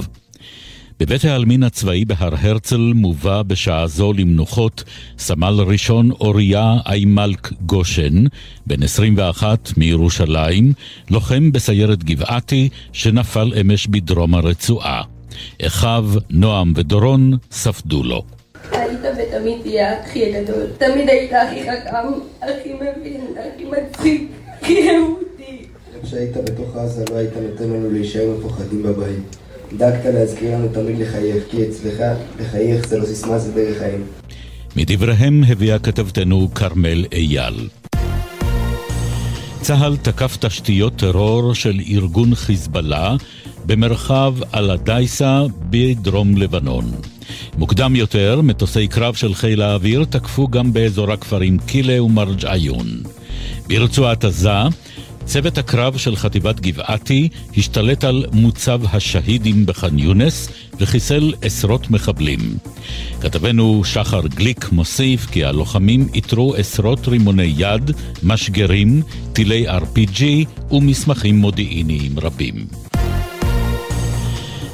בבית העלמין הצבאי בהר הרצל מובא בשעה זו למנוחות סמל ראשון אוריה איימלק גושן, בן 21 מירושלים, לוחם בסיירת גבעתי שנפל אמש בדרום הרצועה. אחיו, נועם ודורון ספדו לו. היית ותמיד תהיה הכי הגדול. תמיד היית הכי חכם, הכי מבין, הכי מצחיק, הכי אהודי. כשהיית בתוך עזה לא היית נותן לנו להישאר מפוחדים בבית. דאגת להזכיר לנו תמיד לחייך, כי אצלך לחייך זה לא סיסמה, זה דרך חיים. מדבריהם הביאה כתבתנו כרמל אייל. צה"ל תקף תשתיות טרור של ארגון חיזבאללה במרחב אל-עדייסה בדרום לבנון. מוקדם יותר, מטוסי קרב של חיל האוויר תקפו גם באזור הכפרים קילה ומרג' עיון. ברצועת עזה, צוות הקרב של חטיבת גבעתי השתלט על מוצב השהידים בח'אן יונס וחיסל עשרות מחבלים. כתבנו שחר גליק מוסיף כי הלוחמים איתרו עשרות רימוני יד, משגרים, טילי RPG ומסמכים מודיעיניים רבים.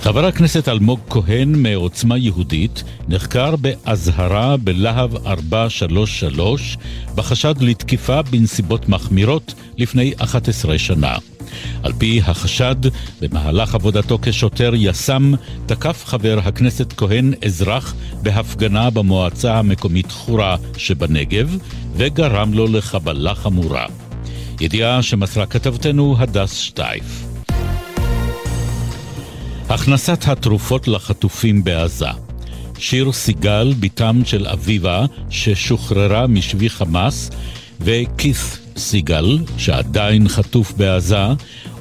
חבר הכנסת אלמוג כהן מעוצמה יהודית נחקר באזהרה בלהב 433 בחשד לתקיפה בנסיבות מחמירות לפני 11 שנה. על פי החשד, במהלך עבודתו כשוטר יס"מ, תקף חבר הכנסת כהן אזרח בהפגנה במועצה המקומית חורה שבנגב, וגרם לו לחבלה חמורה. ידיעה שמסרה כתבתנו הדס שטייף. הכנסת התרופות לחטופים בעזה. שיר סיגל, בתם של אביבה, ששוחררה משבי חמאס, וכית' סיגל, שעדיין חטוף בעזה,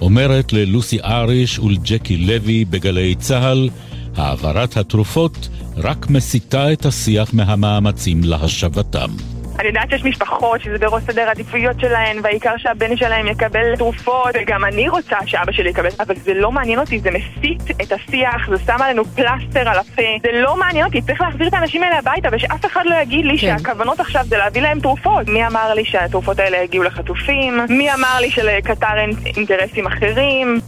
אומרת ללוסי אריש ולג'קי לוי בגלי צה"ל, העברת התרופות רק מסיטה את השיח מהמאמצים להשבתם. אני יודעת שיש משפחות שזה בראש סדר העדיפויות שלהן והעיקר שהבן שלהם יקבל תרופות וגם אני רוצה שאבא שלי יקבל אבל זה לא מעניין אותי, זה מסיט את השיח, זה שם עלינו פלסטר על הפה זה לא מעניין אותי, צריך להחזיר את האנשים האלה הביתה ושאף אחד לא יגיד לי כן. שהכוונות עכשיו זה להביא להם תרופות מי אמר לי שהתרופות האלה יגיעו לחטופים? מי אמר לי שלקטר אין אינטרסים אחרים?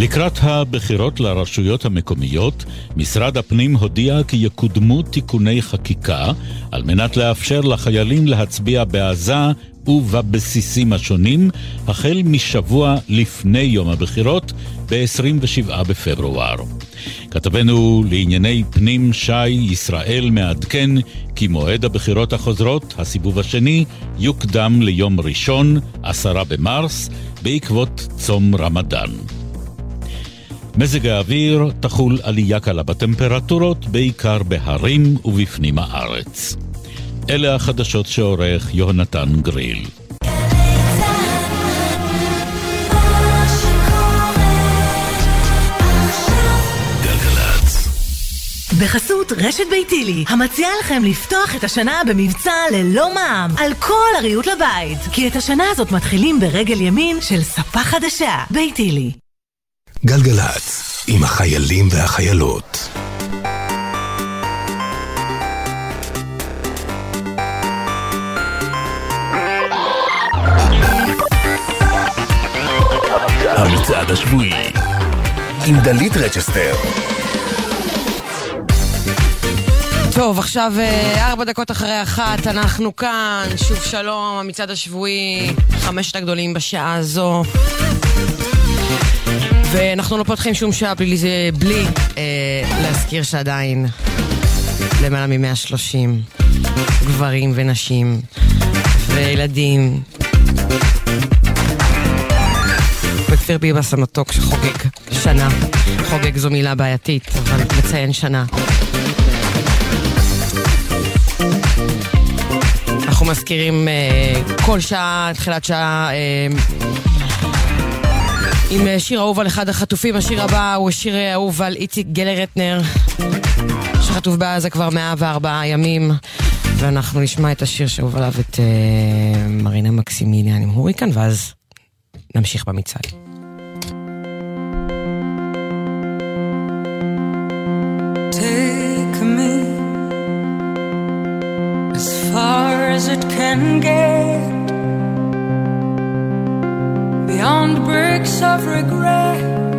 לקראת הבחירות לרשויות המקומיות, משרד הפנים הודיע כי יקודמו תיקוני חקיקה על מנת לאפשר לחיילים להצביע בעזה ובבסיסים השונים החל משבוע לפני יום הבחירות ב-27 בפברואר. כתבנו לענייני פנים שי ישראל מעדכן כי מועד הבחירות החוזרות, הסיבוב השני, יוקדם ליום ראשון, עשרה במרס, בעקבות צום רמדאן. מזג האוויר תחול עלייה קלה בטמפרטורות, בעיקר בהרים ובפנים הארץ. אלה החדשות שעורך יהונתן גריל. בחסות רשת ביתילי, המציעה לכם לפתוח את השנה במבצע ללא מע"מ על כל הריהוט לבית. כי את השנה הזאת מתחילים ברגל ימין של ספה חדשה. ביתילי. גלגלצ, עם החיילים והחיילות. המצעד השבועי עם דלית רצ'סטר טוב, עכשיו אה, ארבע דקות אחרי אחת, אנחנו כאן, שוב שלום, המצעד השבועי, חמשת הגדולים בשעה הזו. ואנחנו לא פותחים שום שעה בלי, בלי אה, להזכיר שעדיין למעלה מ-130 גברים ונשים וילדים וכפיר ביבס המתוק שחוגג שנה. חוגג זו מילה בעייתית, אבל מציין שנה. אנחנו מזכירים uh, כל שעה, תחילת שעה, uh, עם uh, שיר אהוב על אחד החטופים. השיר הבא הוא שיר אהוב על איציק גלר רטנר, שחטוף בעזה כבר 104 ימים. ואנחנו נשמע את השיר שאהוב עליו את uh, מרינה מקסימיליאן עם הוריקן, ואז נמשיך במצעד. Take me as far as it can get of regret.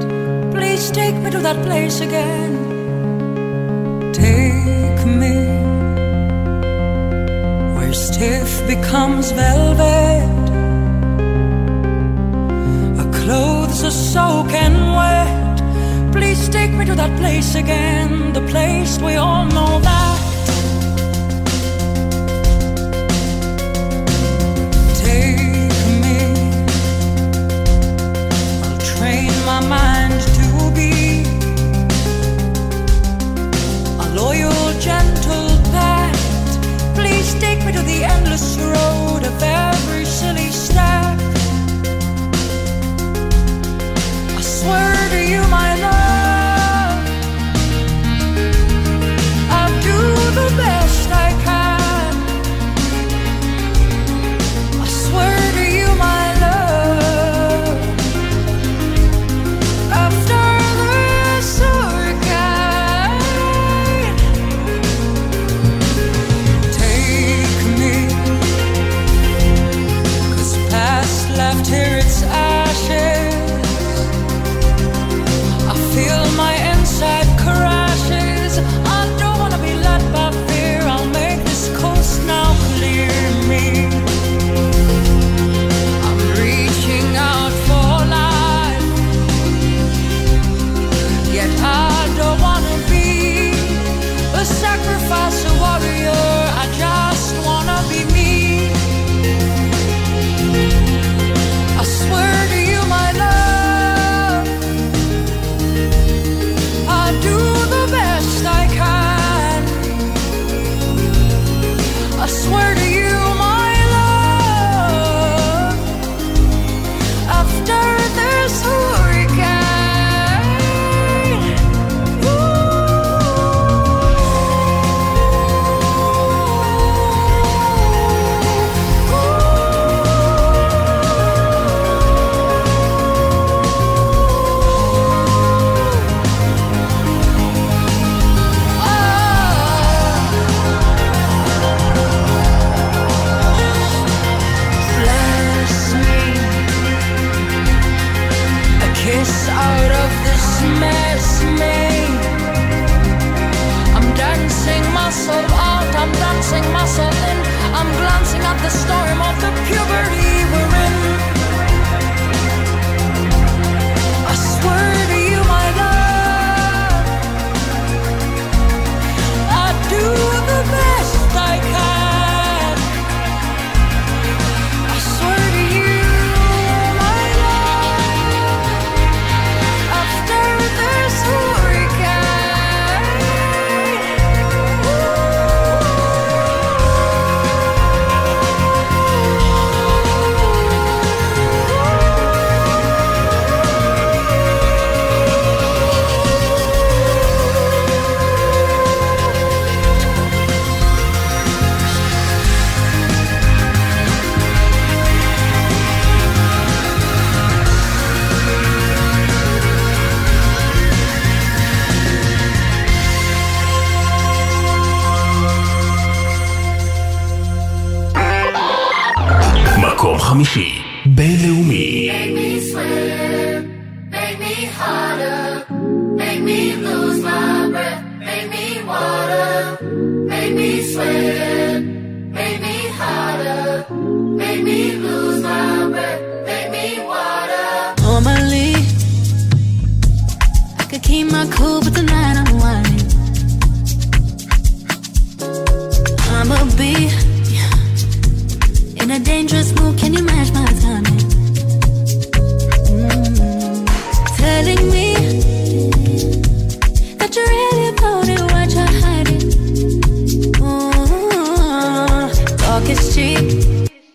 Please take me to that place again. Take me where stiff becomes velvet. Our clothes are soaking wet. Please take me to that place again, the place we all know that. Endless road of every silly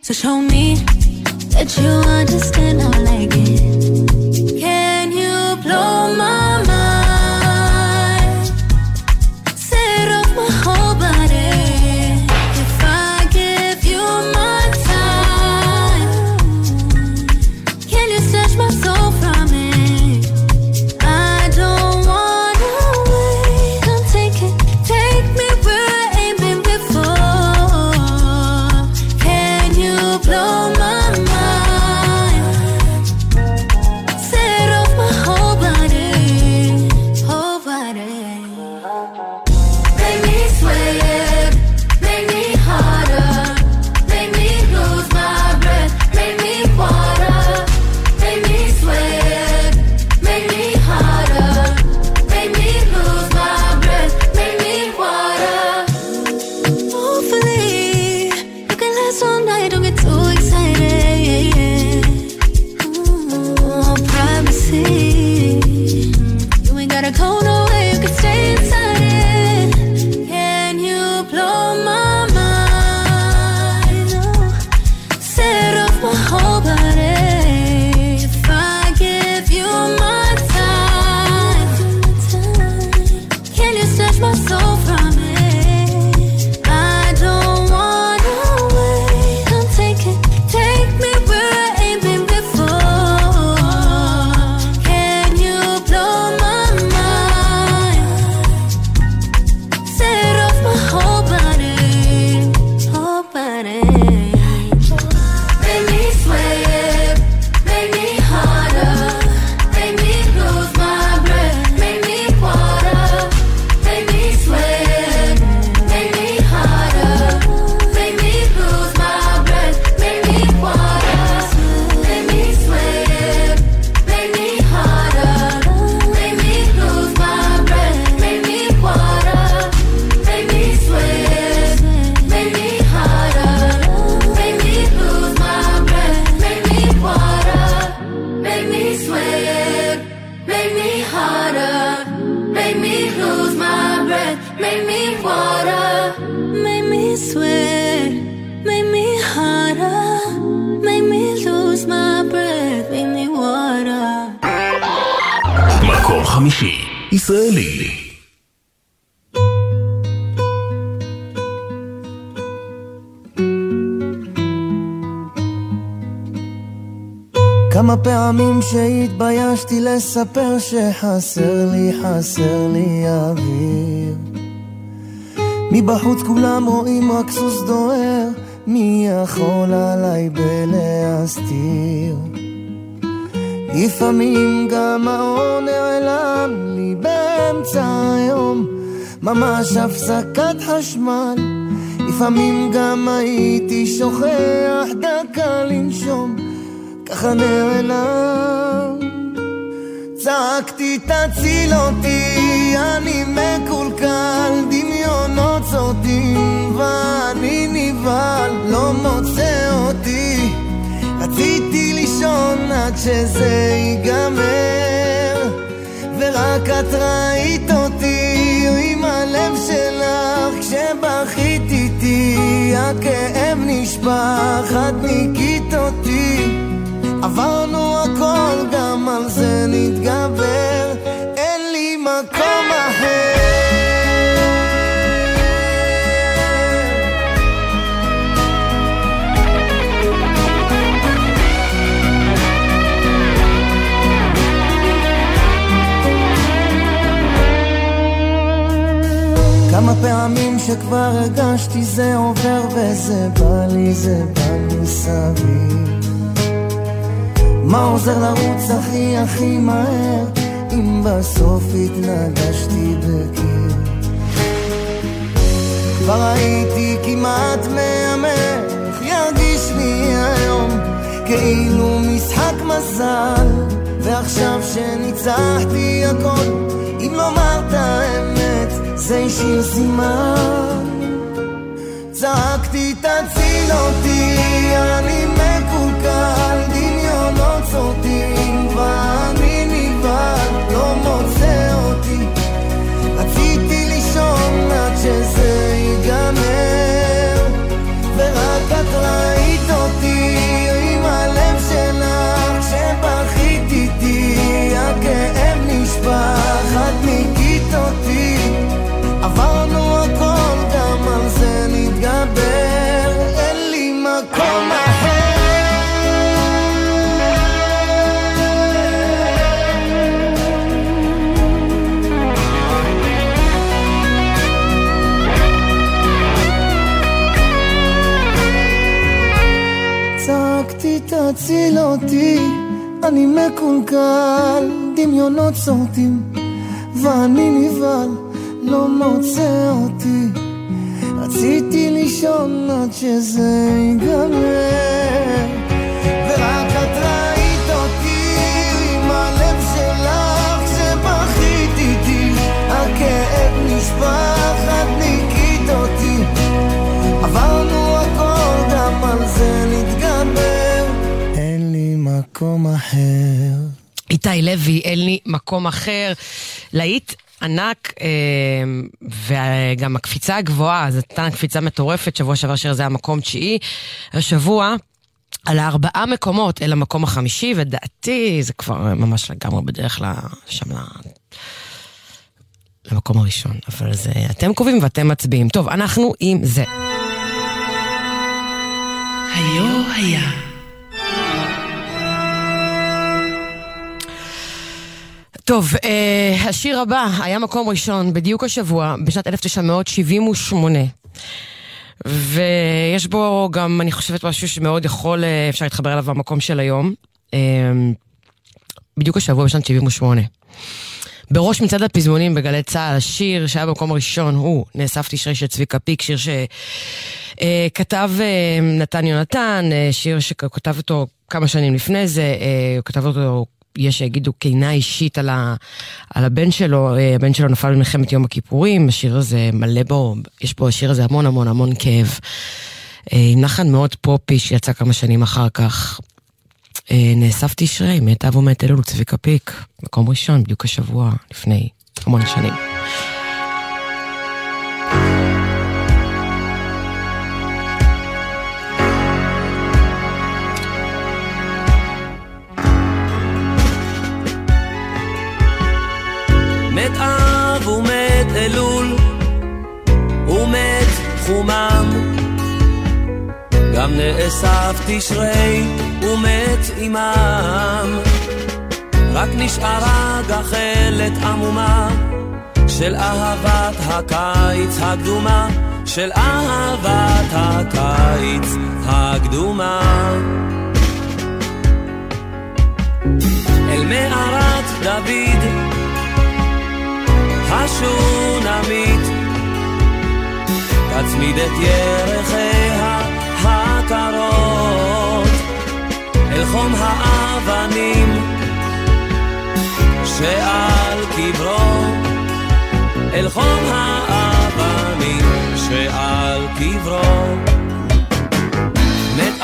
So show me that you understand. ביקשתי לספר שחסר לי, חסר לי אוויר. מבחוץ כולם רואים רק סוס דוהר, מי יכול עליי בלהסתיר? לפעמים גם העון נעלם לי באמצע היום, ממש הפסקת חשמל. לפעמים גם הייתי שוכח דקה לנשום, ככה נעלם. צעקתי תציל אותי, אני מקולקל, דמיונות צורדים, ואני נבהל, לא מוצא אותי. רציתי לישון עד שזה ייגמר, ורק את ראית אותי עם הלב שלך, כשבכית איתי, הכאב נשפך, את ניקית אותי. עברנו הכל, גם על זה נתגבר, אין לי מקום אחר. כמה פעמים שכבר הרגשתי זה עובר וזה בא לי, זה בא מסביב. מה עוזר לרוץ הכי הכי מהר, אם בסוף התנגשתי בקיר? כבר הייתי כמעט מהמר, איך ירגיש לי היום, כאילו משחק מזל, ועכשיו שניצחתי הכל, אם לומר את האמת, זה השאיר סימן. צעקתי תציל אותי, אני אני מקולקל, דמיונות סורטים, ואני נבהל, לא מוצא אותי. רציתי לישון עד שזה ייגמר, ורק את ראית אותי עם הלב שלך שבכית איתי, הכאב נשפך, את ניקית אותי. עברנו מקום אחר. איתי לוי, אין לי מקום אחר. להיט ענק, אה, וגם הקפיצה הגבוהה, זו הייתה קפיצה מטורפת, שבוע שעבר שיר זה היה מקום תשיעי. השבוע, על הארבעה מקומות אל המקום החמישי, ודעתי זה כבר ממש לגמרי בדרך לשם ל... למקום הראשון. אבל זה אתם קובעים ואתם מצביעים. טוב, אנחנו עם זה. היו היה. טוב, אה, השיר הבא היה מקום ראשון בדיוק השבוע, בשנת 1978. ויש בו גם, אני חושבת, משהו שמאוד יכול, אה, אפשר להתחבר אליו במקום של היום. אה, בדיוק השבוע בשנת 78. בראש מצעד הפזמונים בגלי צה"ל, השיר שהיה במקום הראשון הוא נאסף תשרי של צביקה פיק, שיר שכתב אה, נתן יונתן, אה, שיר שכתב אותו כמה שנים לפני זה, אה, הוא כתב אותו יש שיגידו קינה אישית על, ה, על הבן שלו, אה, הבן שלו נפל במלחמת יום הכיפורים, השיר הזה מלא בו, יש בו השיר הזה המון המון המון כאב. אה, עם לחן מאוד פופי שיצא כמה שנים אחר כך. אה, נאסף תשרי, מאת אבו מאת אלול צביקה פיק, מקום ראשון, בדיוק השבוע, לפני המון שנים. מת אב ומת אלול ומת חומם. גם נאסף תשרי ומת עמם. רק נשארה גחלת עמומה של אהבת הקיץ הקדומה של אהבת הקיץ הקדומה. אל מערת דוד השונמית, קץ אצמיד את ירחיה הקרות אל חום האבנים שעל קברו. אל חום האבנים שעל קברו. מת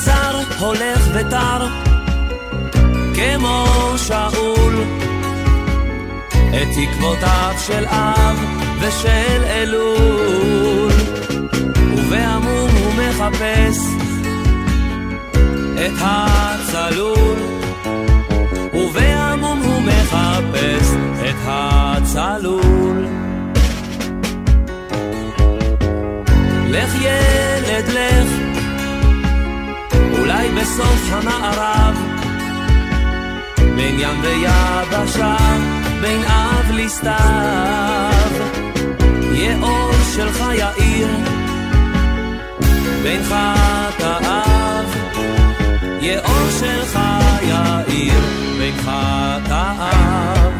זר הולך ותר כמו שאול. את תקוותיו של אב ושל אלול. ובעמום הוא מחפש את הצלול. ובעמום הוא מחפש את הצלול. לך ילד לך אולי בסוף המערב. בין ים ויבשה בין אב לסתיו. יהיה אור שלך יאיר. בין חטאיו יהיה אור שלך יאיר. בין חטאיו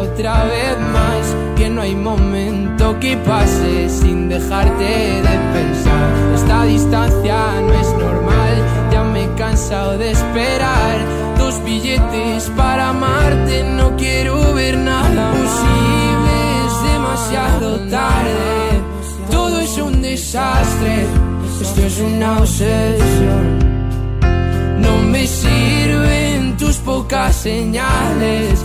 otra vez más que no hay momento que pase sin dejarte de pensar. Esta distancia no es normal, ya me he cansado de esperar. Dos billetes para amarte, no quiero ver nada posible, es demasiado tarde. Todo es un desastre, esto es una obsesión. No me sirven tus pocas señales,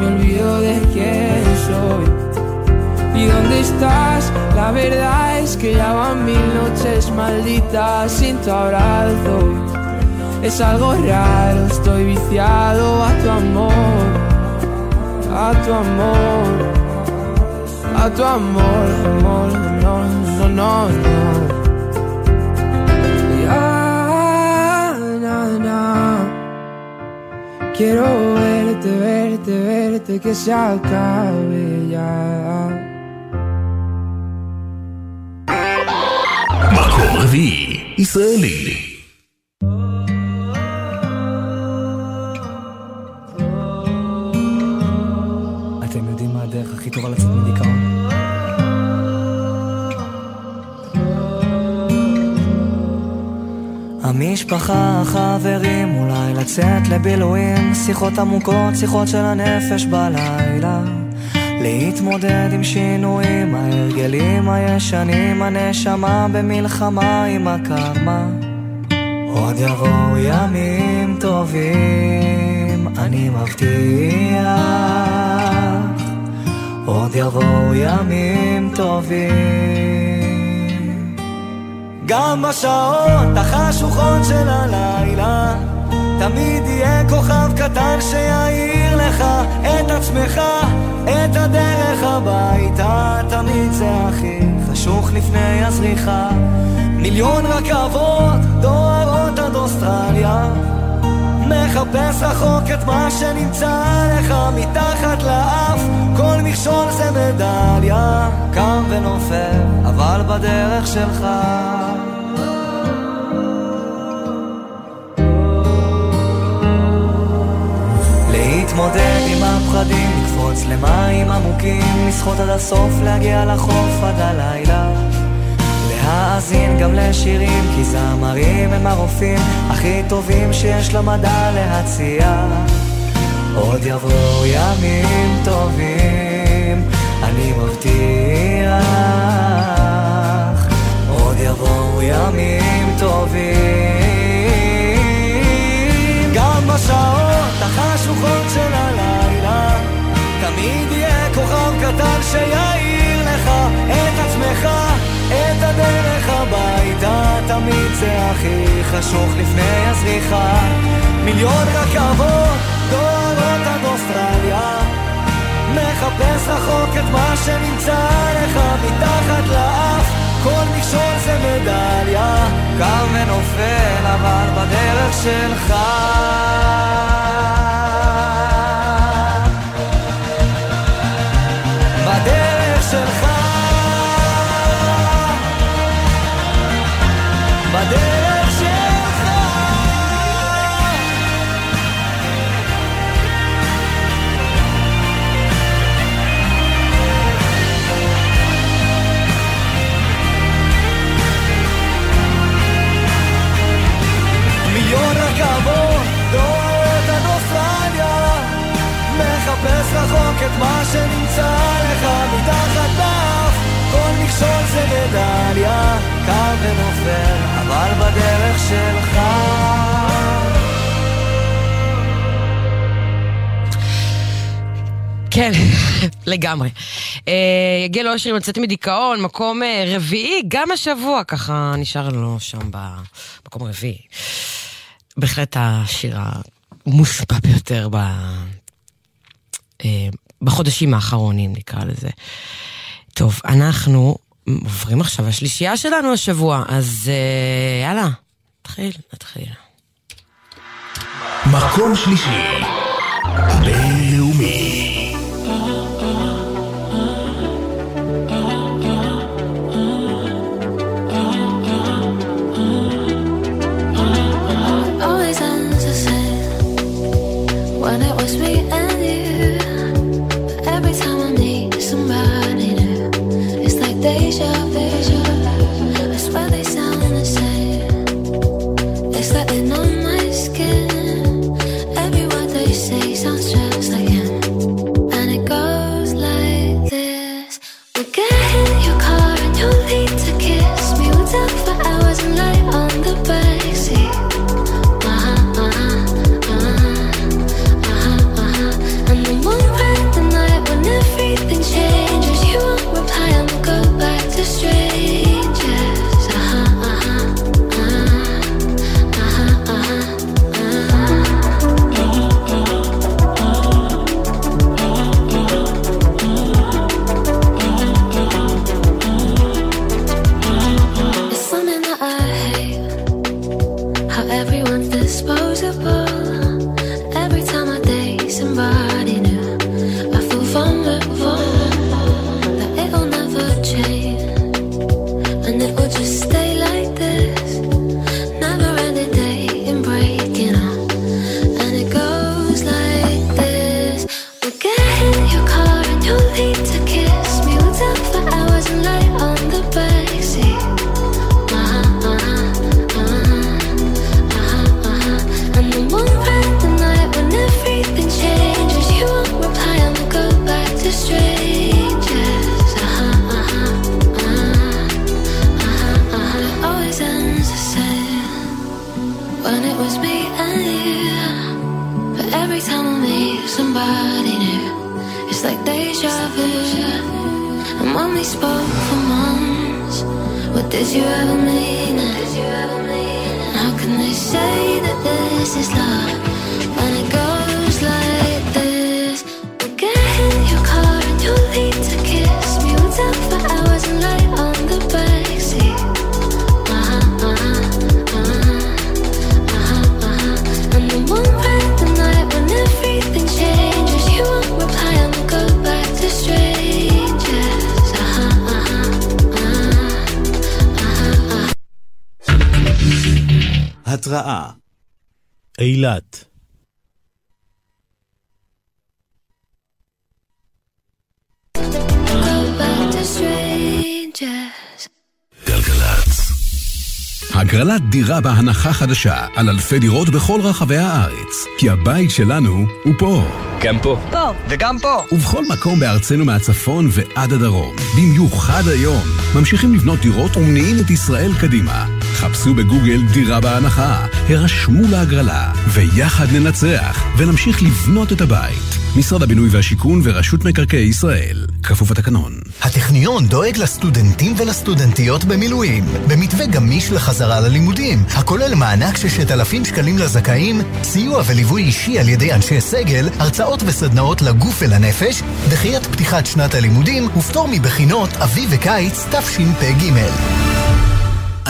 Me olvido de quién soy. ¿Y dónde estás? La verdad es que ya van mil noches malditas sin tu abrazo. Es algo raro, estoy viciado a tu amor, a tu amor, a tu amor, amor, no, no, no, no. Quiero verte, verte, verte, que se acabe ya. מקום רביעי. ישראלי. המשפחה, החברים, אולי לצאת לבילויים, שיחות עמוקות, שיחות של הנפש בלילה. להתמודד עם שינויים, ההרגלים הישנים, הנשמה במלחמה עם הקרמה. עוד יבואו ימים טובים, אני מבטיח. עוד יבואו ימים טובים. גם בשעות החשוכות של הלילה, תמיד יהיה כוכב קטן שיעיר לך את עצמך, את הדרך הביתה. תמיד זה הכי חשוך לפני הזריחה. מיליון רכבות דוהרות עד אוסטרליה. מחפש רחוק את מה שנמצא לך מתחת לאף כל מכשול זה מדליה קם ונופל אבל בדרך שלך להתמודד עם הפחדים, לקפוץ למים עמוקים, לשחות עד הסוף, להגיע לחוף עד הלילה. להאזין גם לשירים, כי זמרים הם הרופאים הכי טובים שיש למדע להציע. עוד יבואו ימים טובים, אני מבטיח. עוד יבואו ימים טובים. גם בשעות החשוכות של הלילה, תמיד יהיה כוכב קטן שיעיר לך זה הכי חשוך לפני הזריחה. מיליון רכבות דוהרות עד אוסטרליה. מחפש רחוק את מה שנמצא לך מתחת לאף. כל מכשול זה מדליה. קם ונופל אבל בדרך שלך. בדרך שלך רחוק את מה שנמצא לך מתחת לאף כל מכשול זה מדליה קם ונופל אבל בדרך שלך כן, לגמרי. אה, יגיע לאושר עם לצאת מדיכאון, מקום אה, רביעי, גם השבוע ככה נשאר לנו שם במקום רביעי. בהחלט השיר המושפע ביותר ב... בחודשים האחרונים, נקרא לזה. טוב, אנחנו עוברים עכשיו לשלישייה שלנו השבוע, אז אה, יאללה, נתחיל, נתחיל. מקום שלישי, בינלאומי. When it was me הגרלת דירה בהנחה חדשה על אלפי דירות בכל רחבי הארץ. כי הבית שלנו הוא פה. גם פה. פה. וגם פה. ובכל מקום בארצנו מהצפון ועד הדרום. במיוחד היום. ממשיכים לבנות דירות ומניעים את ישראל קדימה. חפשו בגוגל דירה בהנחה, הרשמו להגרלה, ויחד ננצח, ונמשיך לבנות את הבית. משרד הבינוי והשיכון ורשות מקרקעי ישראל. כפוף לתקנון. הטכניון דואג לסטודנטים ולסטודנטיות במילואים, במתווה גמיש לחזרה ללימודים, הכולל מענק ששת אלפים שקלים לזכאים, סיוע וליווי אישי על ידי אנשי סגל, הרצאות וסדנאות לגוף ולנפש, דחיית פתיחת שנת הלימודים ופטור מבחינות אביב וקיץ תשפ"ג.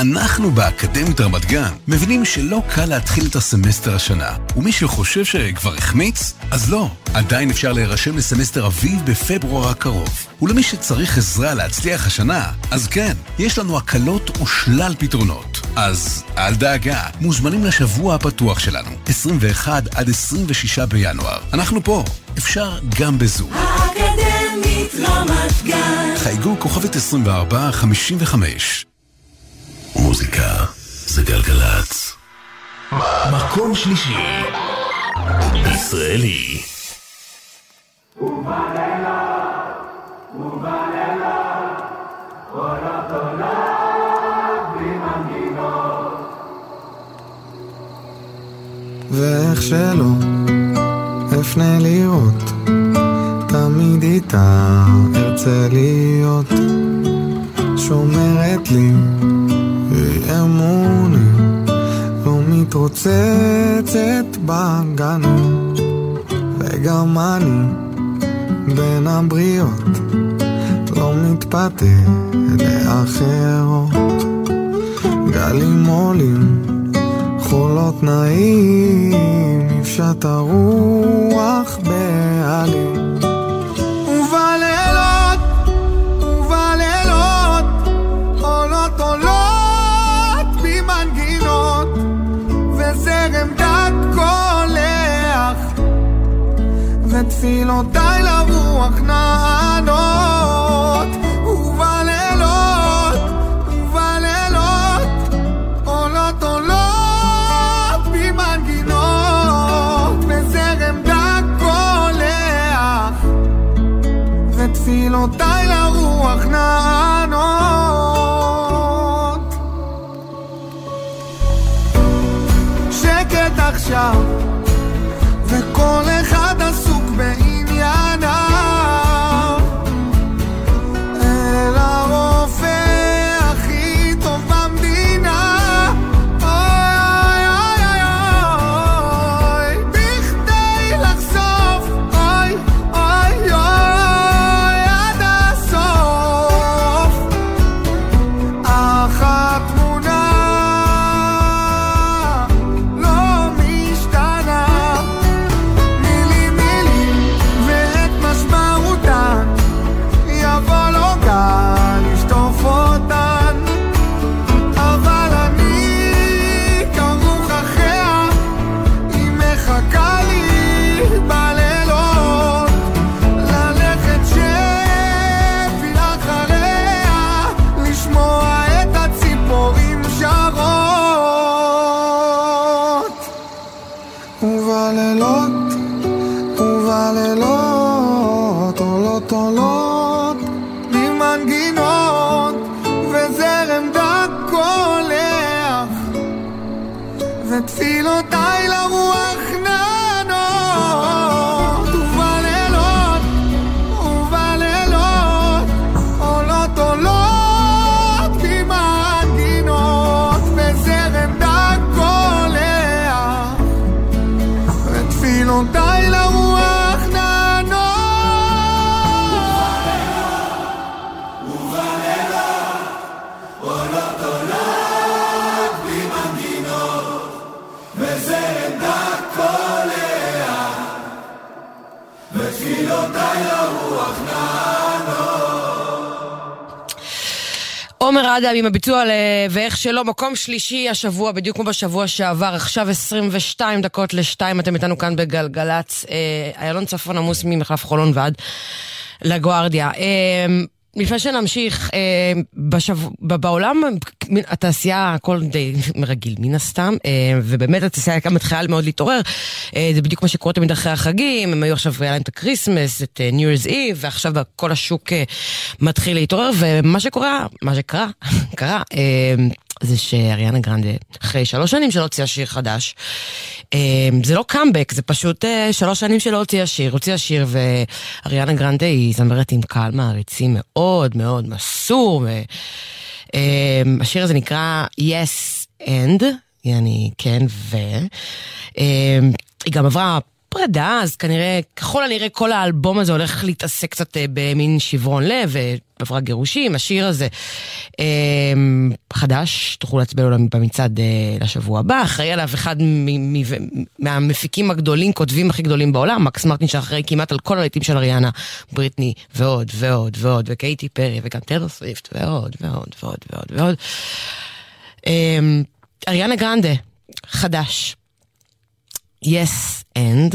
אנחנו באקדמית רמת גן מבינים שלא קל להתחיל את הסמסטר השנה, ומי שחושב שכבר החמיץ, אז לא. עדיין אפשר להירשם לסמסטר אביב בפברואר הקרוב. ולמי שצריך עזרה להצליח השנה, אז כן, יש לנו הקלות ושלל פתרונות. אז אל דאגה, מוזמנים לשבוע הפתוח שלנו, 21 עד 26 בינואר. אנחנו פה, אפשר גם בזום. האקדמית רמת גן חייגו כוכבת 2455 מוזיקה זה גלגלצ. מקום שלישי. ישראלי. ואיך שלא אפנה לראות תמיד איתה ארצה להיות שומרת לי אמונים לא מתרוצצת בגן וגם אני בין הבריות לא מתפתה לאחרות גלים עולים חולות נעים, נפשט הרוח בעלים. ותפילותיי לרוח נענות. אדם עם הביצוע ל... ואיך שלא, מקום שלישי השבוע, בדיוק כמו בשבוע שעבר, עכשיו 22 דקות לשתיים, אתם איתנו כאן בגלגלצ, אה, איילון צפון עמוס ממחלף חולון ועד לגוארדיה. אה, לפני שנמשיך, אה, בשב... בעולם התעשייה הכל די רגיל מן הסתם, אה, ובאמת התעשייה גם מתחילה מאוד להתעורר. אה, זה בדיוק מה שקורה תמיד אחרי החגים, הם היו עכשיו, היה להם את ה Christmas, את אה, New Year's Eve, ועכשיו כל השוק אה, מתחיל להתעורר, ומה שקורה, מה שקרה, קרה, אה, זה שאריאנה גרנדה, אחרי שלוש שנים שלא הוציאה שיר חדש, אה, זה לא קאמבק, זה פשוט אה, שלוש שנים שלא הוציאה שיר, הוציאה שיר ואריאנה גרנדה היא זמרת עם קהל מעריצים מאוד מאוד מסור, והשיר הזה נקרא Yes and, יעני כן ו... היא גם עברה פרידה, אז כנראה, ככל הנראה כל האלבום הזה הולך להתעסק קצת אה, במין שברון לב, ועברה גירושים, השיר הזה חדש, תוכלו להצביע לו במצעד אה, לשבוע הבא, אחראי עליו אחד מהמפיקים הגדולים, כותבים הכי גדולים בעולם, מקס מרטין שאחראי כמעט על כל הלהיטים של אריאנה, בריטני, ועוד ועוד ועוד, וקייטי פרי, וגם טלר סוויפט, ועוד ועוד ועוד ועוד ועוד. אה, אריאנה גרנדה, חדש. Yes and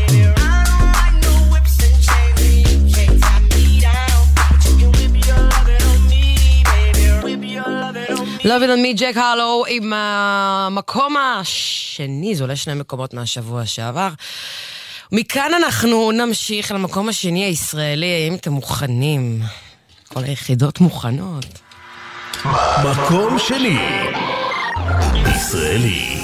Love it on me, ג'ק הרלו, עם המקום השני, זה עולה שני מקומות מהשבוע שעבר. מכאן אנחנו נמשיך למקום השני הישראלי, האם אתם מוכנים? כל היחידות מוכנות. מקום שני. ישראלי.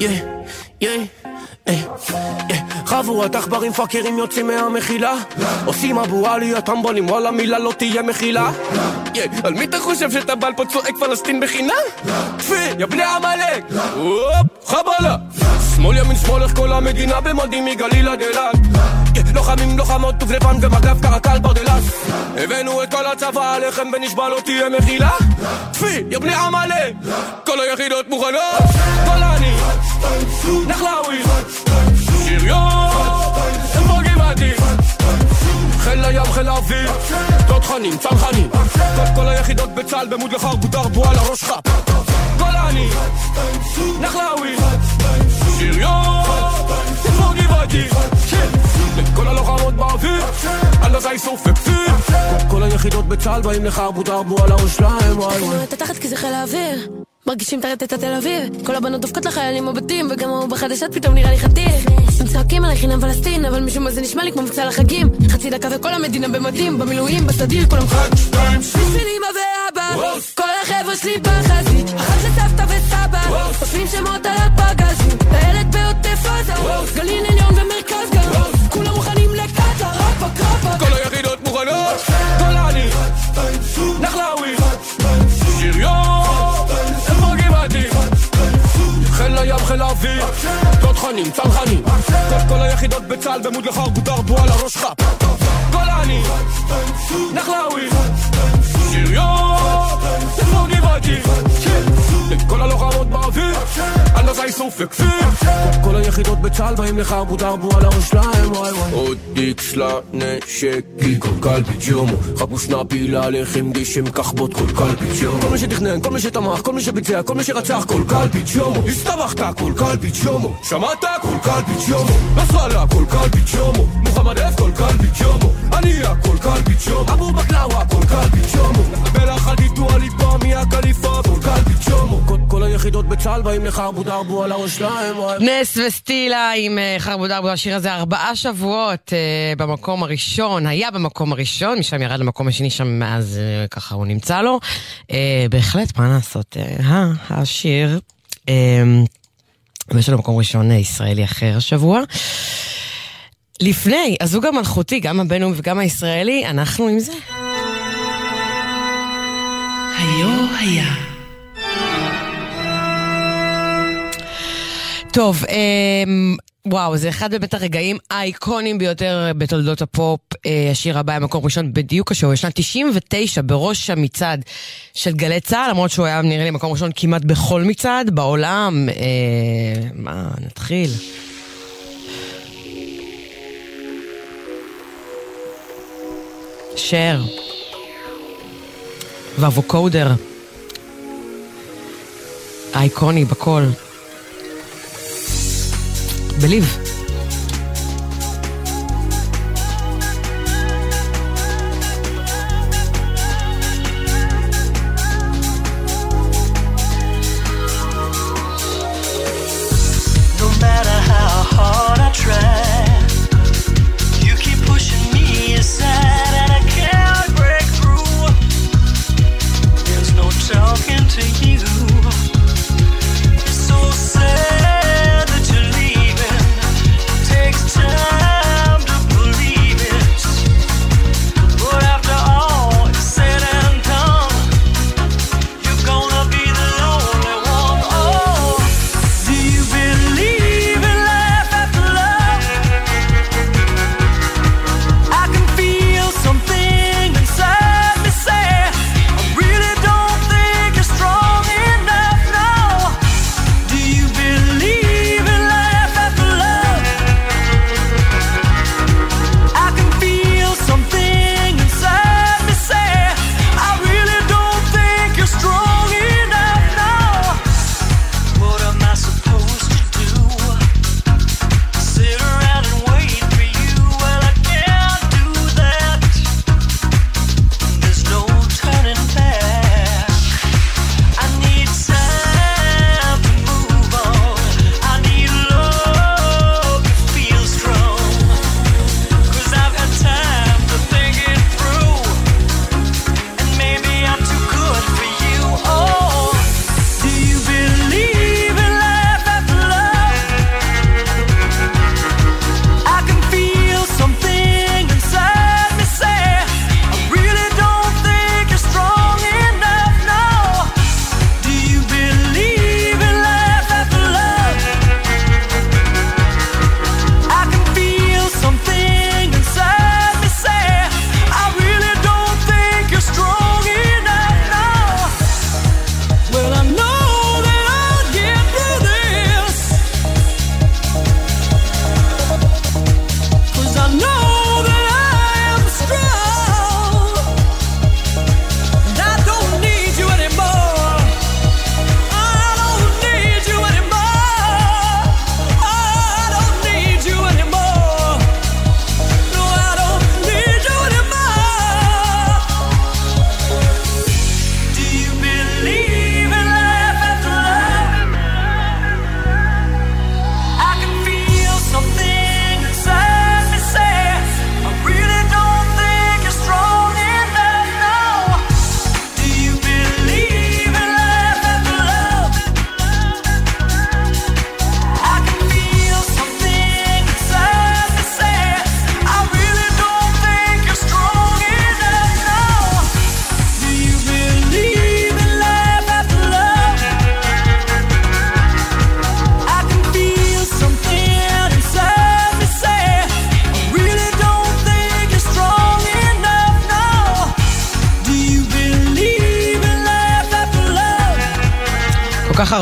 יא. חבורת עכברים פאקרים יוצאים מהמחילה. עושים אבו עלי הטמבונים וואלה מילה לא תהיה מחילה. יא, על מי אתה חושב שאתה בעל פה צועק פלסטין בחינם? טפי, יא בני עמלק! הופ, חבלה! שמאל ימין שמאל איך כל המדינה במודים מגליל עד אילת? יא, לוחמים לוחמות דובדבן ומג"ב קרקל ברדלס הבאנו את כל הצבא עליכם ונשבע לא תהיה מחילה. טפי, יא בני עמלק! כל היחידות מוכנות. גולני נחלאווי חיל האוויר תותחנים, צנחנים כל היחידות בצה"ל במוד לחרבו דרבו על הראש שלך גולני נחלאווי. שריון איפה גבעתי. כל הלוחמות באוויר על הזייסוף וכפיר כל היחידות בצה"ל באים לחרבו דרבו על הראש שלהם וואי וואי. את התחת כי זה חיל האוויר מרגישים את התל אביב. כל הבנות דופקות לחיילים בבתים וגם ההוא בחדשות פתאום נראה לי חתיך. הם צועקים עליי חינם פלסטין אבל משום מה זה נשמע לי כמו מבצע לחגים. חצי דקה וכל המדינה במדים במילואים בסדיר כולם חג. שתיים בשביל אמא ואבא כל החבר'ה שלי בחזית. אחת לסבתא וסבא אוספים שמות על הפגזים. לילד בעוטף עזה גליל עליון ומרכז חיל האוויר. תותחנים, צנחנים. כל היחידות בצה"ל במוד לחרבו דרבו על הראש גולני נחלאווי שריון איפה גבעתי כל הלוחמות באוויר על הזייסוף וכפיר כל היחידות בצה"ל באים לחרבו דרבו על הראש שלהם וואי וואי. עוד איקס לנשק כל קלפי ג'ומו חבו שנאפי להלחם גשם כחבוט כל קלפי ג'ומו. כל מי שתכנן, כל מי שתמך, כל מי שביצע, כל מי שרצח כל קלפי ג'ומו. הסתבכת כל קלפי ג'ומו. שמעת? כל קלפי ג'ומו. נסראללה כל קלפי ג'ומו. מוחמד אף כל קלפי ג'ומו. הנייה כל קלפי ג'ומו אבו בקלאווה כל קלפי ג'ומו מלך חדיתו הליפה מיה קליפה כל היחידות בצה"ל באים לחרבו דרבו על הראש שלהם נס וסטילה עם אה, חרבו דרבו, השיר הזה ארבעה שבועות אה, במקום הראשון, היה במקום הראשון, משם ירד למקום השני, שם מאז אה, ככה הוא נמצא לו. בהחלט, מה לעשות, השיר. ויש לנו מקום ראשון ישראלי אחר השבוע. לפני, הזוג המלכותי, גם הבינלאומי וגם הישראלי, אנחנו עם זה. היו היה. טוב, אמ... וואו, זה אחד באמת הרגעים האיקונים ביותר בתולדות הפופ. אה, השיר הבא היה מקום ראשון בדיוק השבוע, שנת 99, בראש המצעד של גלי צה"ל, למרות שהוא היה נראה לי מקום ראשון כמעט בכל מצעד בעולם. אה, מה, נתחיל. שר והווקודר, האיקוני בכל. בליב.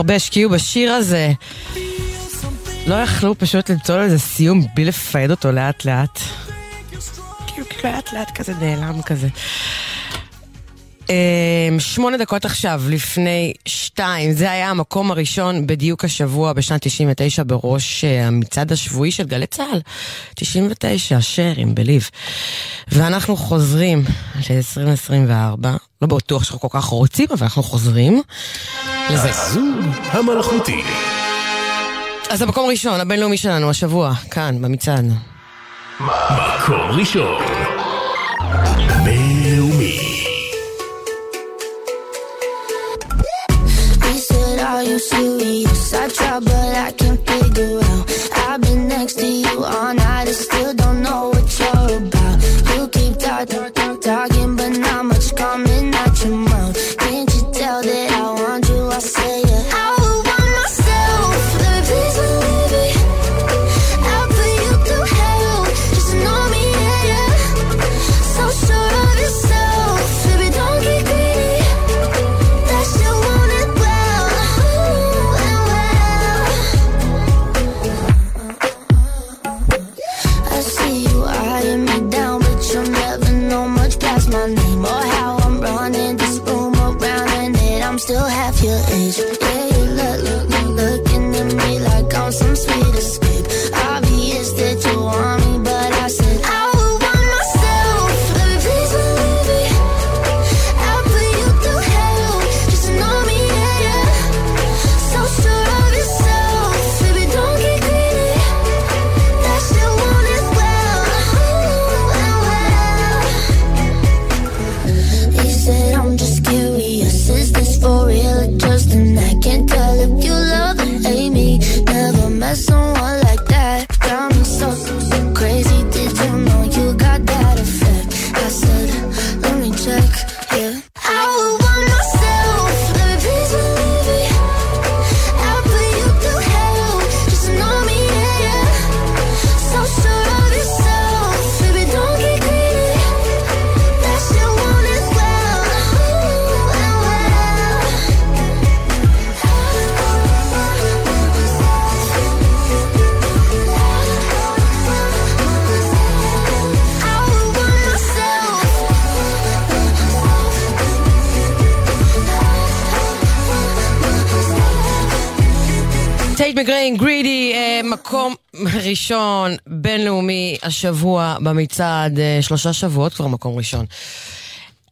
הרבה השקיעו בשיר הזה. לא יכלו פשוט למצוא לו איזה סיום בלי לפייד אותו לאט לאט. כאילו, כאילו לאט לאט כזה נעלם כזה. אמ, שמונה דקות עכשיו, לפני שתיים, זה היה המקום הראשון בדיוק השבוע בשנת 99 בראש אה, המצעד השבועי של גלי צה"ל. 99, שרים, בליב. ואנחנו חוזרים ל-2024, לא בטוח שאנחנו כל כך רוצים, אבל אנחנו חוזרים. לזה. הזוג המלכותי. אז המקום ראשון, הבינלאומי שלנו, השבוע, כאן, במצעד. מקום ראשון. בינלאומי. Are you serious? I try, but I can't figure out. I've been next to you all night, I still don't know what you're about. You keep talking. השבוע במצעד, אה, שלושה שבועות כבר מקום ראשון.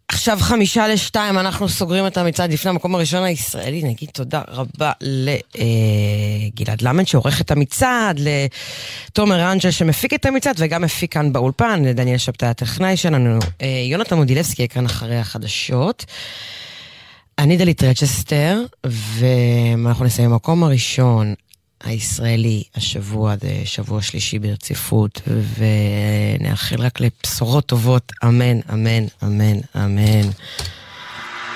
עכשיו חמישה לשתיים, אנחנו סוגרים את המצעד לפני המקום הראשון הישראלי. נגיד תודה רבה לגלעד למד שעורך את המצעד, לתומר אנג'ל שמפיק את המצעד וגם מפיק כאן באולפן, לדניאל שבתאי הטכנאי שלנו, אה, יונתן מודילבסקי כאן אחרי החדשות. אני דלית רצ'סטר, ואנחנו נסיים במקום הראשון הישראלי השבוע, זה שבוע שלישי ברציפות, ונאחל רק לבשורות טובות, אמן, אמן, אמן, אמן.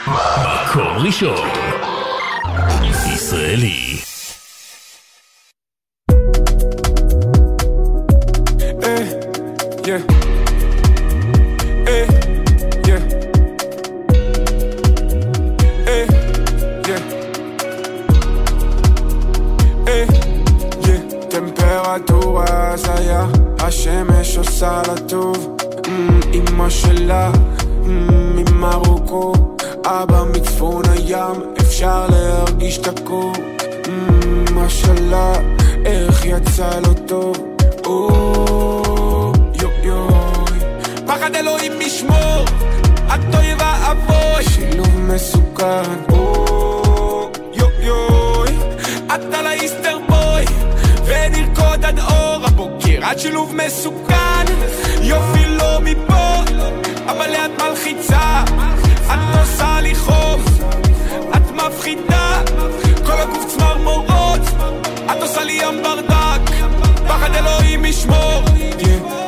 מקור ראשון. ישראלי. yeah. השמש עושה לה טוב. אמ, אמא שלה ממרוקו, אבא מצפון הים, אפשר להרגיש את הקור. אמ, משלה, איך יצא לו טוב. או, יו יוי. פחד אלוהים משמור, אוי ואבוי. שילוב מסוכן. או, יו יוי. את על האיסטר בוי, ונרקוד עד את שילוב מסוכן, יופי לא מפה, אבל לאט מלחיצה. את עושה לי חום, את מפחידה. כל הגוף צמרמורות, את עושה לי ים ברדק. פחד אלוהים ישמור.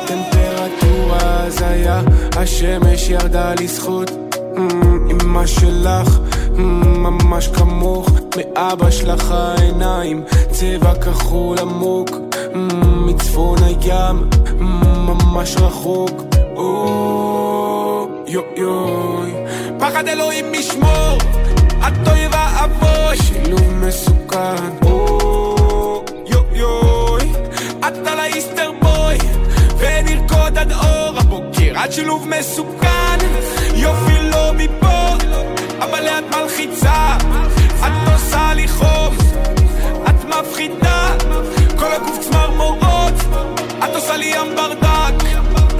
טמפרטורה הזיה, השמש ירדה לזכות. אמ, אמא שלך, אמ, ממש כמוך, מאבא שלך העיניים, צבע כחול עמוק, מצפון הים, ממש רחוק. או, יו יוי, פחד אלוהים ישמור, את אוי ואבוי, שילוב מסוכן. או, יו יוי, את על האיסטר בוי, ונרקוד עד אור הבוקר, את שילוב מסוכן, יופי לא מפה, אבל לאט מלחיצה, את עושה לי חום, את מפחידה, הגוף צמרמורות, את עושה לי ים ברדק,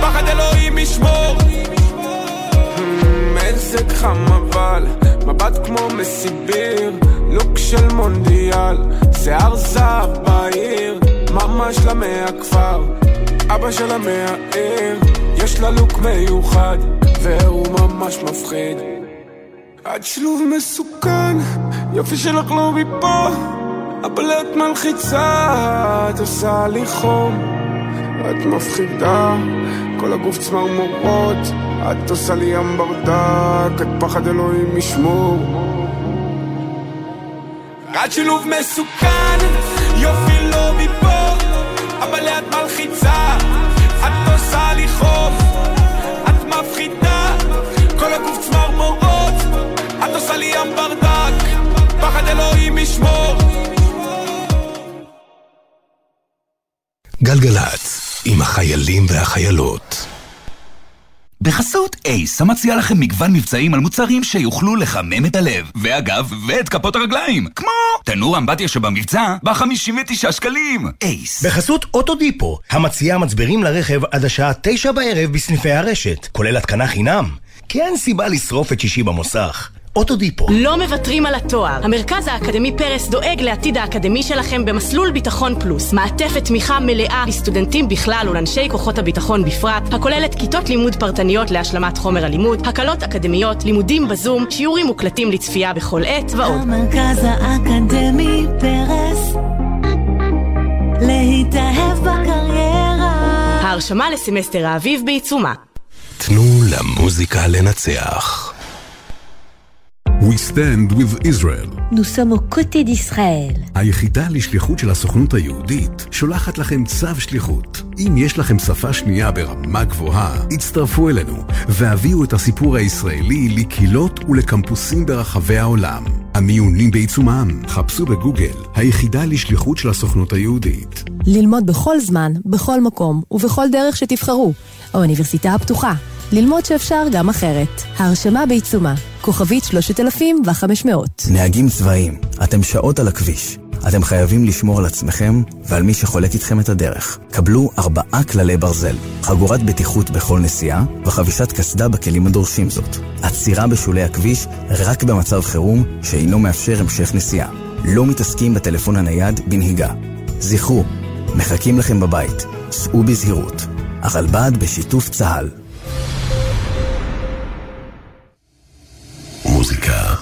פחד אלוהים ישמור. מזג חם אבל, מבט כמו מסיביר, לוק של מונדיאל, שיער זהב בעיר, ממש למאה הכפר, אבא שלה מהעיר, יש לה לוק מיוחד, והוא ממש מפחיד. את שילוב מסוכן, יופי שלך לא מפה, את מלחיצה, את עושה לי חום, את מפחידה, כל הגוף צמרמורות, את עושה לי ים ברדק, את פחד אלוהים ישמור. את שילוב מסוכן, יופי לא מפה, אבל לאט מלחיצה, את עושה לי חום, את מפחידה, כל הגוף צמרמורות, את עושה לי ים ברדק, פחד אלוהים ישמור. גלגלצ, עם החיילים והחיילות. בחסות אייס, המציע לכם מגוון מבצעים על מוצרים שיוכלו לחמם את הלב, ואגב, ואת כפות הרגליים, כמו תנור אמבטיה שבמבצע ב-59 שקלים. אייס. בחסות אוטודיפו, המציעה מצברים לרכב עד השעה תשע בערב בסניפי הרשת, כולל התקנה חינם. כי אין סיבה לשרוף את שישי במוסך. אוטודיפו. לא מוותרים על התואר. המרכז האקדמי פרס דואג לעתיד האקדמי שלכם במסלול ביטחון פלוס. מעטפת תמיכה מלאה לסטודנטים בכלל ולאנשי כוחות הביטחון בפרט, הכוללת כיתות לימוד פרטניות להשלמת חומר הלימוד, הקלות אקדמיות, לימודים בזום, שיעורים מוקלטים לצפייה בכל עת ועוד. המרכז האקדמי פרס להתאהב בקריירה ההרשמה לסמסטר האביב בעיצומה. תנו למוזיקה לנצח. We stand with Israel. Nous sommes aux côtés d'Israël. היחידה לשליחות של הסוכנות היהודית שולחת לכם צו שליחות. אם יש לכם שפה שנייה ברמה גבוהה, הצטרפו אלינו והביאו את הסיפור הישראלי לקהילות ולקמפוסים ברחבי העולם. המיונים בעיצומם, חפשו בגוגל, היחידה לשליחות של הסוכנות היהודית. ללמוד בכל זמן, בכל מקום ובכל דרך שתבחרו. האוניברסיטה הפתוחה. ללמוד שאפשר גם אחרת. ההרשמה בעיצומה. כוכבית 3500. נהגים צבאיים, אתם שעות על הכביש. אתם חייבים לשמור על עצמכם ועל מי שחולק איתכם את הדרך. קבלו ארבעה כללי ברזל, חגורת בטיחות בכל נסיעה וחבישת קסדה בכלים הדורשים זאת. עצירה בשולי הכביש רק במצב חירום שאינו מאפשר המשך נסיעה. לא מתעסקים בטלפון הנייד בנהיגה. זכרו, מחכים לכם בבית, סעו בזהירות. הרלב"ד בשיתוף צה"ל. Música.